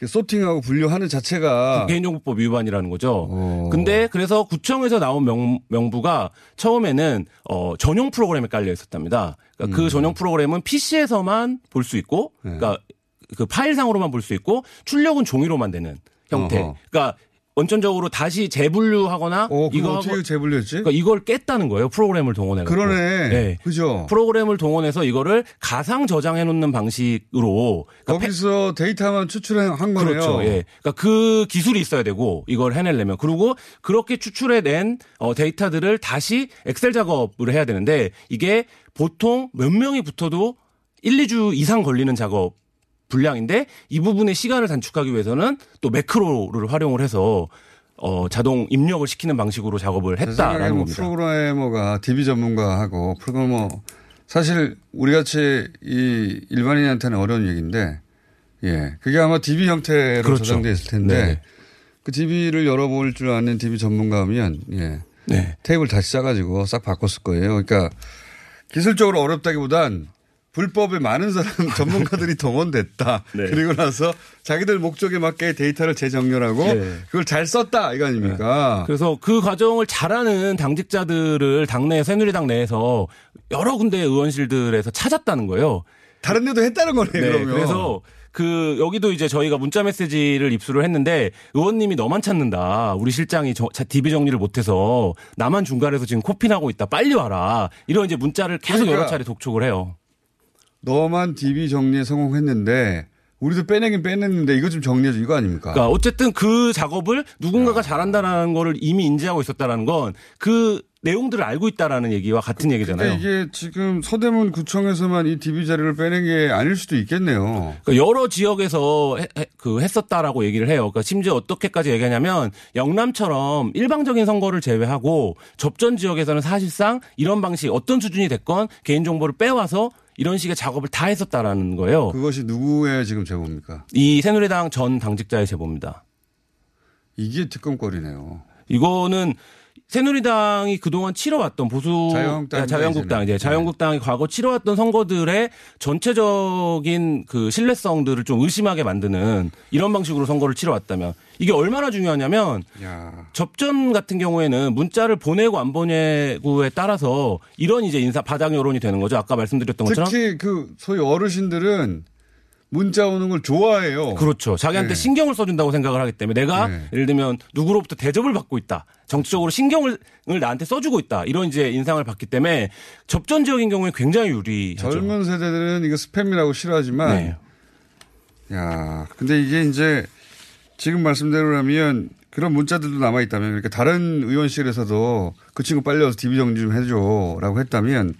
소팅하고 분류하는 자체가 개인정보법 위반이라는 거죠. 어. 근데 그래서 구청에서 나온 명, 명부가 처음에는 어, 전용 프로그램에 깔려 있었답니다. 그러니까 음. 그 전용 프로그램은 PC에서만 볼 수 있고, 네. 그러니까 그 파일상으로만 볼 수 있고 출력은 종이로만 되는 형태. 어허. 그러니까 원천적으로 다시 재분류하거나 어, 이거 어떻게 재분류했지? 그러니까 이걸 깼다는 거예요. 프로그램을 동원해 갖고. 그러네. 네. 그죠? 프로그램을 동원해서 이거를 가상 저장해 놓는 방식으로 그러니까 거기서 데이터만 추출한 거네요. 그렇죠. 예. 그러니까 그 기술이 있어야 되고 이걸 해내려면 그리고 그렇게 추출해낸 어, 데이터들을 다시 엑셀 작업을 해야 되는데 이게 보통 몇 명이 붙어도 1, 2주 이상 걸리는 작업 분량인데 이 부분의 시간을 단축하기 위해서는 또 매크로를 활용을 해서 어, 자동 입력을 시키는 방식으로 작업을 했다라는 뭐 겁니다. 프로그래머가 DB 전문가하고 프로그래머 사실 우리 같이 이 일반인한테는 어려운 얘기인데 예 그게 아마 DB 형태로 그렇죠. 저장돼 있을 텐데 네. 그 DB를 열어볼 줄 아는 DB 전문가면 예 네. 테이블 다시 짜가지고 싹 바꿨을 거예요. 그러니까 기술적으로 어렵다기보단 불법에 많은 사람 *laughs* 전문가들이 동원됐다. 네. 그리고 나서 자기들 목적에 맞게 데이터를 재정렬하고 네. 그걸 잘 썼다 이거 아닙니까? 그래서 그 과정을 잘하는 당직자들을 당내 새누리당 내에서 여러 군데 의원실들에서 찾았다는 거예요. 다른 데도 했다는 거네 네, 그러면. 그래서 그 여기도 이제 저희가 문자 메시지를 입수를 했는데 의원님이 너만 찾는다. 우리 실장이 저, 자, DB 정리를 못해서 나만 중간에서 지금 코피 나고 있다. 빨리 와라. 이런 이제 문자를 계속 그러니까 여러 차례 독촉을 해요. 너만 DB 정리에 성공했는데 우리도 빼내긴 빼냈는데 이거 좀 정리해줘 이거 아닙니까? 그러니까 어쨌든 그 작업을 누군가가 잘한다라는 거를 이미 인지하고 있었다라는 건 그 내용들을 알고 있다라는 얘기와 같은 얘기잖아요. 그러니까 이게 지금 서대문 구청에서만 이 DB 자료를 빼낸 게 아닐 수도 있겠네요. 그러니까 여러 지역에서 해- 해- 그 했었다라고 얘기를 해요. 그러니까 심지어 어떻게까지 얘기하냐면 영남처럼 일방적인 선거를 제외하고 접전 지역에서는 사실상 이런 방식 어떤 수준이 됐건 개인 정보를 빼와서 이런 식의 작업을 다 했었다라는 거예요. 그것이 누구의 지금 제보입니까? 이 새누리당 전 당직자의 제보입니다. 이게 특검거리네요. 이거는 새누리당이 그동안 치러왔던 보수 자유한국당인가, 자유한국당 이제 이제는. 자유한국당이 과거 치러왔던 선거들의 전체적인 그 신뢰성들을 좀 의심하게 만드는 이런 방식으로 선거를 치러왔다면 이게 얼마나 중요하냐면 야. 접전 같은 경우에는 문자를 보내고 안 보내고에 따라서 이런 이제 인사 바닥 여론이 되는 거죠. 아까 말씀드렸던 것처럼 특히 그 소위 어르신들은 문자 오는 걸 좋아해요. 그렇죠. 자기한테 네. 신경을 써준다고 생각을 하기 때문에 내가 네. 예를 들면 누구로부터 대접을 받고 있다. 정치적으로 신경을 을 나한테 써주고 있다. 이런 이제 인상을 받기 때문에 접전 지역인 경우에 굉장히 유리하죠. 젊은 세대들은 이거 스팸이라고 싫어하지만 네. 야, 근데 이게 이제 지금 말씀대로라면 그런 문자들도 남아 있다면 그러니까 다른 의원실에서도 그 친구 빨리 와서 DB 정리 좀 해줘라고 했다면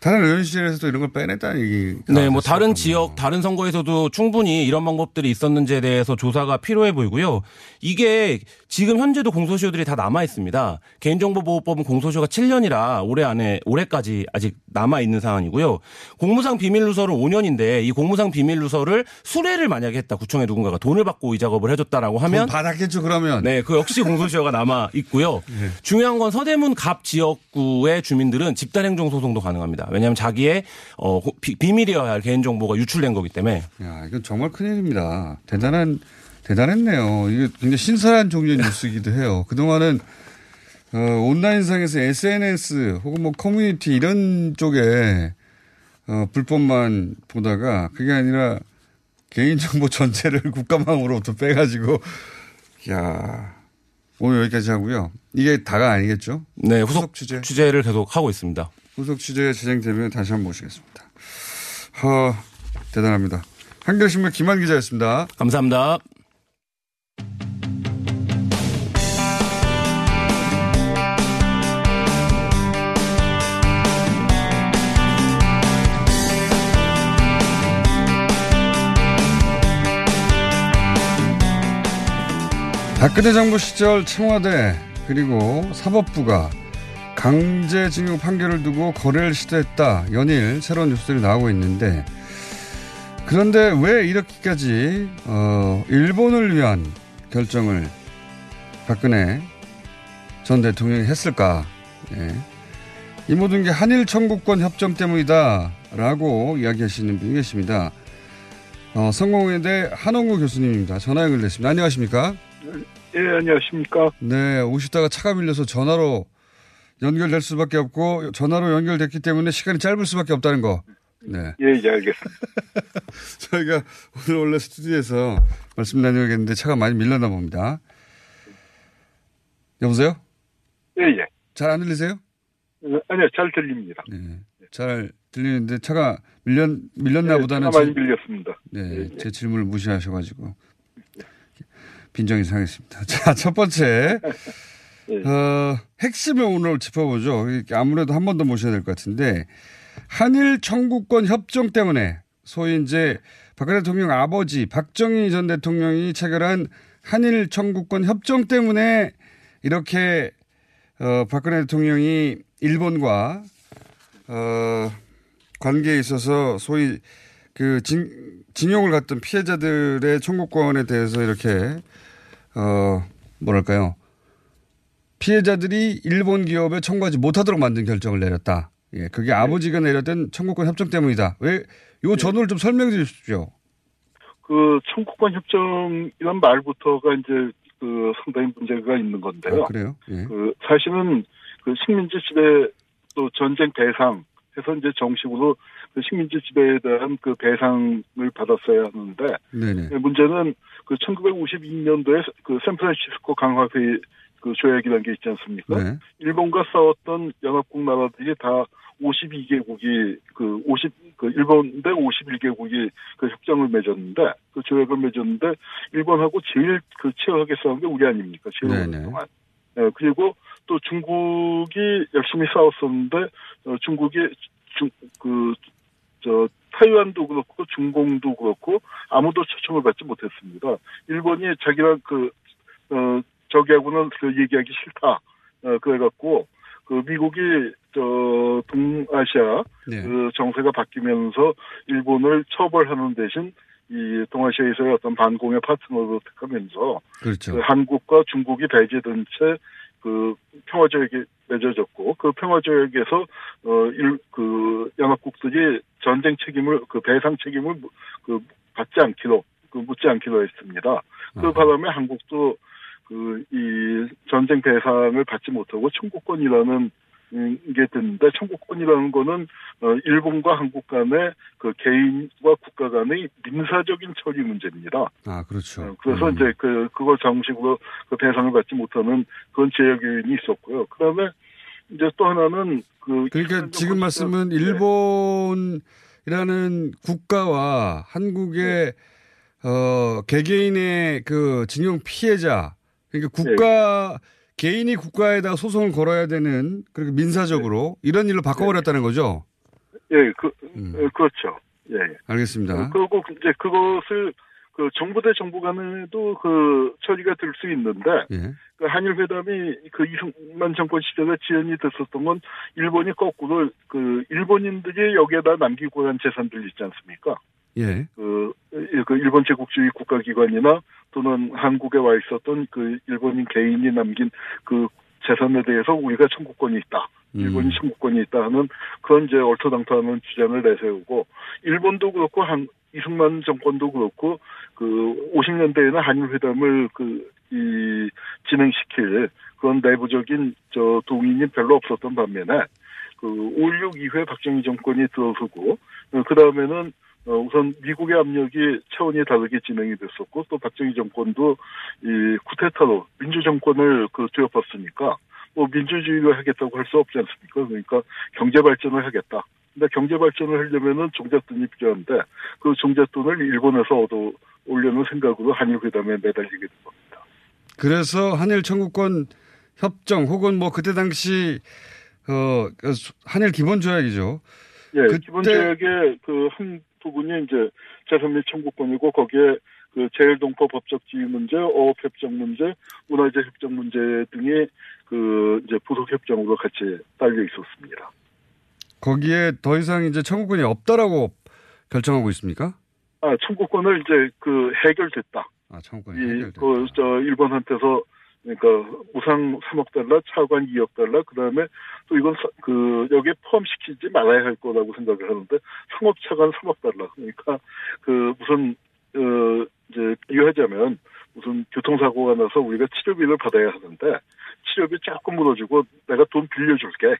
다른 의원실에서도 이런 걸 빼냈다는 얘기. 네, 뭐 다른 지역, 다른 선거에서도 충분히 이런 방법들이 있었는지에 대해서 조사가 필요해 보이고요. 이게 지금 현재도 공소시효들이 다 남아 있습니다. 개인정보보호법은 공소시효가 7년이라 올해 안에 올해까지 아직 남아 있는 상황이고요. 공무상 비밀 누설은 5년인데 이 공무상 비밀 누설을 수뢰를 만약에 했다. 구청에 누군가가 돈을 받고 이 작업을 해줬다라고 하면 돈 받았겠죠 그러면. 네, 그 역시 공소시효가 남아 있고요. *laughs* 중요한 건 서대문 갑 지역구의 주민들은 집단행정 소송도 가능합니다. 왜냐하면 자기의 어, 비, 비밀이어야 할 개인 정보가 유출된 거기 때문에. 야, 이건 정말 큰일입니다. 대단한, 대단했네요. 이게 굉장히 신선한 종류의 뉴스이기도 해요. 그 동안은, 어, 온라인상에서 SNS 혹은 뭐 커뮤니티 이런 쪽에, 어, 불법만 보다가 그게 아니라 개인정보 전체를 *laughs* 국가망으로부터 빼가지고, 야 오늘 여기까지 하고요. 이게 다가 아니겠죠? 네, 후속, 취재. 취재 를 계속 하고 있습니다. 후속 취재 진행되면 다시 한번 모시겠습니다. 어, 대단합니다. 한겨레신문 김한 기자였습니다. 감사합니다. 박근혜 정부 시절 청와대 그리고 사법부가 강제징용 판결을 두고 거래를 시도했다. 연일 새로운 뉴스들이 나오고 있는데 그런데 왜 이렇게까지 어, 일본을 위한 결정을 박근혜 전 대통령이 했을까? 예. 이 모든 게 한일 청구권 협정 때문이다라고 이야기하시는 분이 계십니다. 어, 성공회대 한홍구 교수님입니다. 전화 연결됐습니다. 안녕하십니까? 예, 안녕하십니까. 네, 오시다가 차가 밀려서 전화로 연결될 수밖에 없고 전화로 연결됐기 때문에 시간이 짧을 수밖에 없다는 거. 네. 예, 예, 알겠습니다. *laughs* 저희가 오늘 원래 스튜디오에서 말씀 나누겠는데 차가 많이 밀렸나 봅니다. 여보세요? 예, 예. 잘 안 들리세요? 어, 아니요, 잘 들립니다. 네. 잘 들리는데 차가 밀렸, 밀렸나 예, 보다는. 차가 많이 제- 밀렸습니다. 네. 예, 예. 제 질문을 무시하셔가지고. 빈정이 상했습니다. *laughs* 자, 첫 번째. 예. 어, 핵심을 오늘 짚어보죠. 아무래도 한 번 더 모셔야 될 것 같은데, 한일 청구권 협정 때문에, 소위 이제 박근혜 대통령 아버지 박정희 전 대통령이 체결한 한일 청구권 협정 때문에 이렇게, 어, 박근혜 대통령이 일본과, 어, 관계에 있어서 소위 그 징, 징용을 갔던 피해자들의 청구권에 대해서 이렇게, 어, 뭐랄까요. 피해자들이 일본 기업에 청구하지 못하도록 만든 결정을 내렸다. 예, 그게 아버지가 내렸던 청구권 협정 때문이다. 왜, 요 전후를 좀 설명해 주십시오. 그 청구권 협정이란 말부터가 이제 그 상당히 문제가 있는 건데요. 아, 그래요? 예. 그 사실은 그 식민지 지배 또 전쟁 배상 해서 이제 정식으로 그 식민지 지배에 대한 그 배상을 받았어야 하는데 네네. 문제는 그 1952년도에 그 샌프란시스코 강화회의 그 조약이라는 게 있지 않습니까? 네. 일본과 싸웠던 연합국 나라들이 다 52개국이 그 50, 그 일본 대 51개국이 그 협정을 맺었는데 그 조약을 맺었는데 일본하고 제일 그 치열하게 싸운 게 우리 아닙니까? 제일 네네. 오랫동안. 예, 그리고 또 중국이 열심히 싸웠었는데 어, 중국이 중, 그, 저, 타이완도 그렇고 중공도 그렇고 아무도 초청을 받지 못했습니다. 일본이 자기랑 그, 어, 저기하고는 그 얘기하기 싫다. 어, 그래갖고 그 미국이 저 동아시아 네. 그 정세가 바뀌면서 일본을 처벌하는 대신 이 동아시아에서의 어떤 반공의 파트너로 택하면서 그렇죠. 그 한국과 중국이 배제된 채 그 평화조약이 맺어졌고 그 평화조약에서 어일그 연합국들이 전쟁 책임을 그 배상 책임을 그 받지 않기로 그 묻지 않기로 했습니다. 그 바람에 한국도 그 이 전쟁 배상을 받지 못하고 청구권이라는 음, 게 됐는데 청구권이라는 거는 어 일본과 한국 간의 그 개인과 국가 간의 민사적인 처리 문제입니다. 아, 그렇죠. 어, 그래서 이제 그 그걸 정식으로 그 배상을 받지 못하는 그런 제약 요인이 있었고요. 그다음에 이제 또 하나는 그 그러니까 지금 말씀은 일본이라는 국가와 한국의 어 개개인의 그 징용 피해자 그러니까 국가 개인이 국가에다 소송을 걸어야 되는 그리고 민사적으로 이런 일로 바꿔버렸다는 거죠. 예, 그 예, 그렇죠. 예. 예. 알겠습니다. 그리고 이제 그것을 그 정부 대 정부 간에도 그 처리가 될 수 있는데 예. 그 한일 회담이 그 이승만 정권 시절에 지연이 됐었던 건 일본이 거꾸로 그 일본인들이 여기에다 남기고 한 재산들 있지 않습니까? 예. 그, 그 일본 제국주의 국가기관이나 또는 한국에 와 있었던 그 일본인 개인이 남긴 그 재산에 대해서 우리가 청구권이 있다. 일본이 청구권이 있다 하는 그런 이제 얼토당토하는 주장을 내세우고 일본도 그렇고 한 이승만 정권도 그렇고 그 50년대에는 한일 회담을 그 이 진행시킬 그런 내부적인 저 동인이 별로 없었던 반면에 그5.16 이후에 박정희 정권이 들어서고 그 다음에는 어, 우선 미국의 압력이 차원이 다르게 진행이 됐었고 또 박정희 정권도 이 쿠데타로 민주 정권을 그 뒤엎었으니까 뭐 민주주의를 하겠다고 할 수 없지 않습니까? 그러니까 경제 발전을 하겠다. 근데 경제 발전을 하려면은 종잣돈이 필요한데 그 종잣돈을 일본에서 얻어 올려는 생각으로 한일 회담에 매달리게 된 겁니다. 그래서 한일 청구권 협정 혹은 뭐 그때 당시 어 한일 기본 조약이죠. 예, 기본 조약의 그한 부분이 이제 및 청구권이고 거기에 그 제일동포 법적 지위 문제, 어업 협정 문제, 문화재 협정 문제 등이 그 이제 부속 협정으로 같이 딸려 있었습니다. 거기에 더 이상 이제 청구권이 없다라고 결정하고 있습니까? 아, 청구권을 이제 그 해결됐다. 아, 청구권이 이, 해결됐다. 그, 저, 일본한테서, 그러니까, 우상 3억 달러, 차관 2억 달러, 그 다음에 또 이건, 사- 그, 여기에 포함시키지 말아야 할 거라고 생각을 하는데, 상업 차관 3억 달러. 그러니까, 그, 무슨, 어, 이제, 비유하자면, 무슨 교통사고가 나서 우리가 치료비를 받아야 하는데, 치료비 조금 물어주고, 내가 돈 빌려줄게.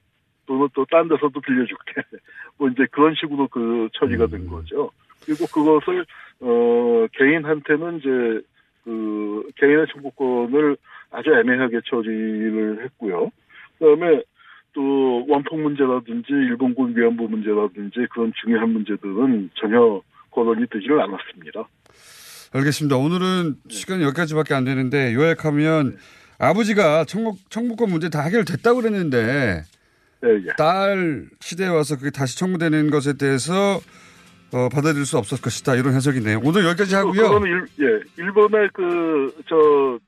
또는 또 딴 데서도 빌려줄게. *laughs* 뭐 이제 그런 식으로 그 처리가 된 거죠. 그리고 그것을 어 개인한테는 이제 그 개인의 청구권을 아주 애매하게 처리를 했고요. 그다음에 또 원폭 문제라든지 일본군 위안부 문제라든지 그런 중요한 문제들은 전혀 거론이 되지를 않았습니다. 알겠습니다. 오늘은 시간이 여기까지밖에 안 되는데 요약하면 아버지가 청구, 청구권 문제 다 해결됐다고 그랬는데 딸 시대에 와서 그게 다시 청구되는 것에 대해서 어, 받아들일 수 없었을 것이다 이런 해석이네요. 오늘 여기까지 하고요. 그거는 일, 예, 일본의 그, 저,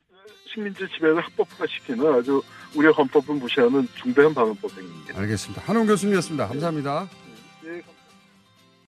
식민지 지배를 합법화시키는 아주 우리 헌법을 무시하는 중대한 방어법행입니다. 알겠습니다. 한홍 교수님이었습니다. 감사합니다. 예,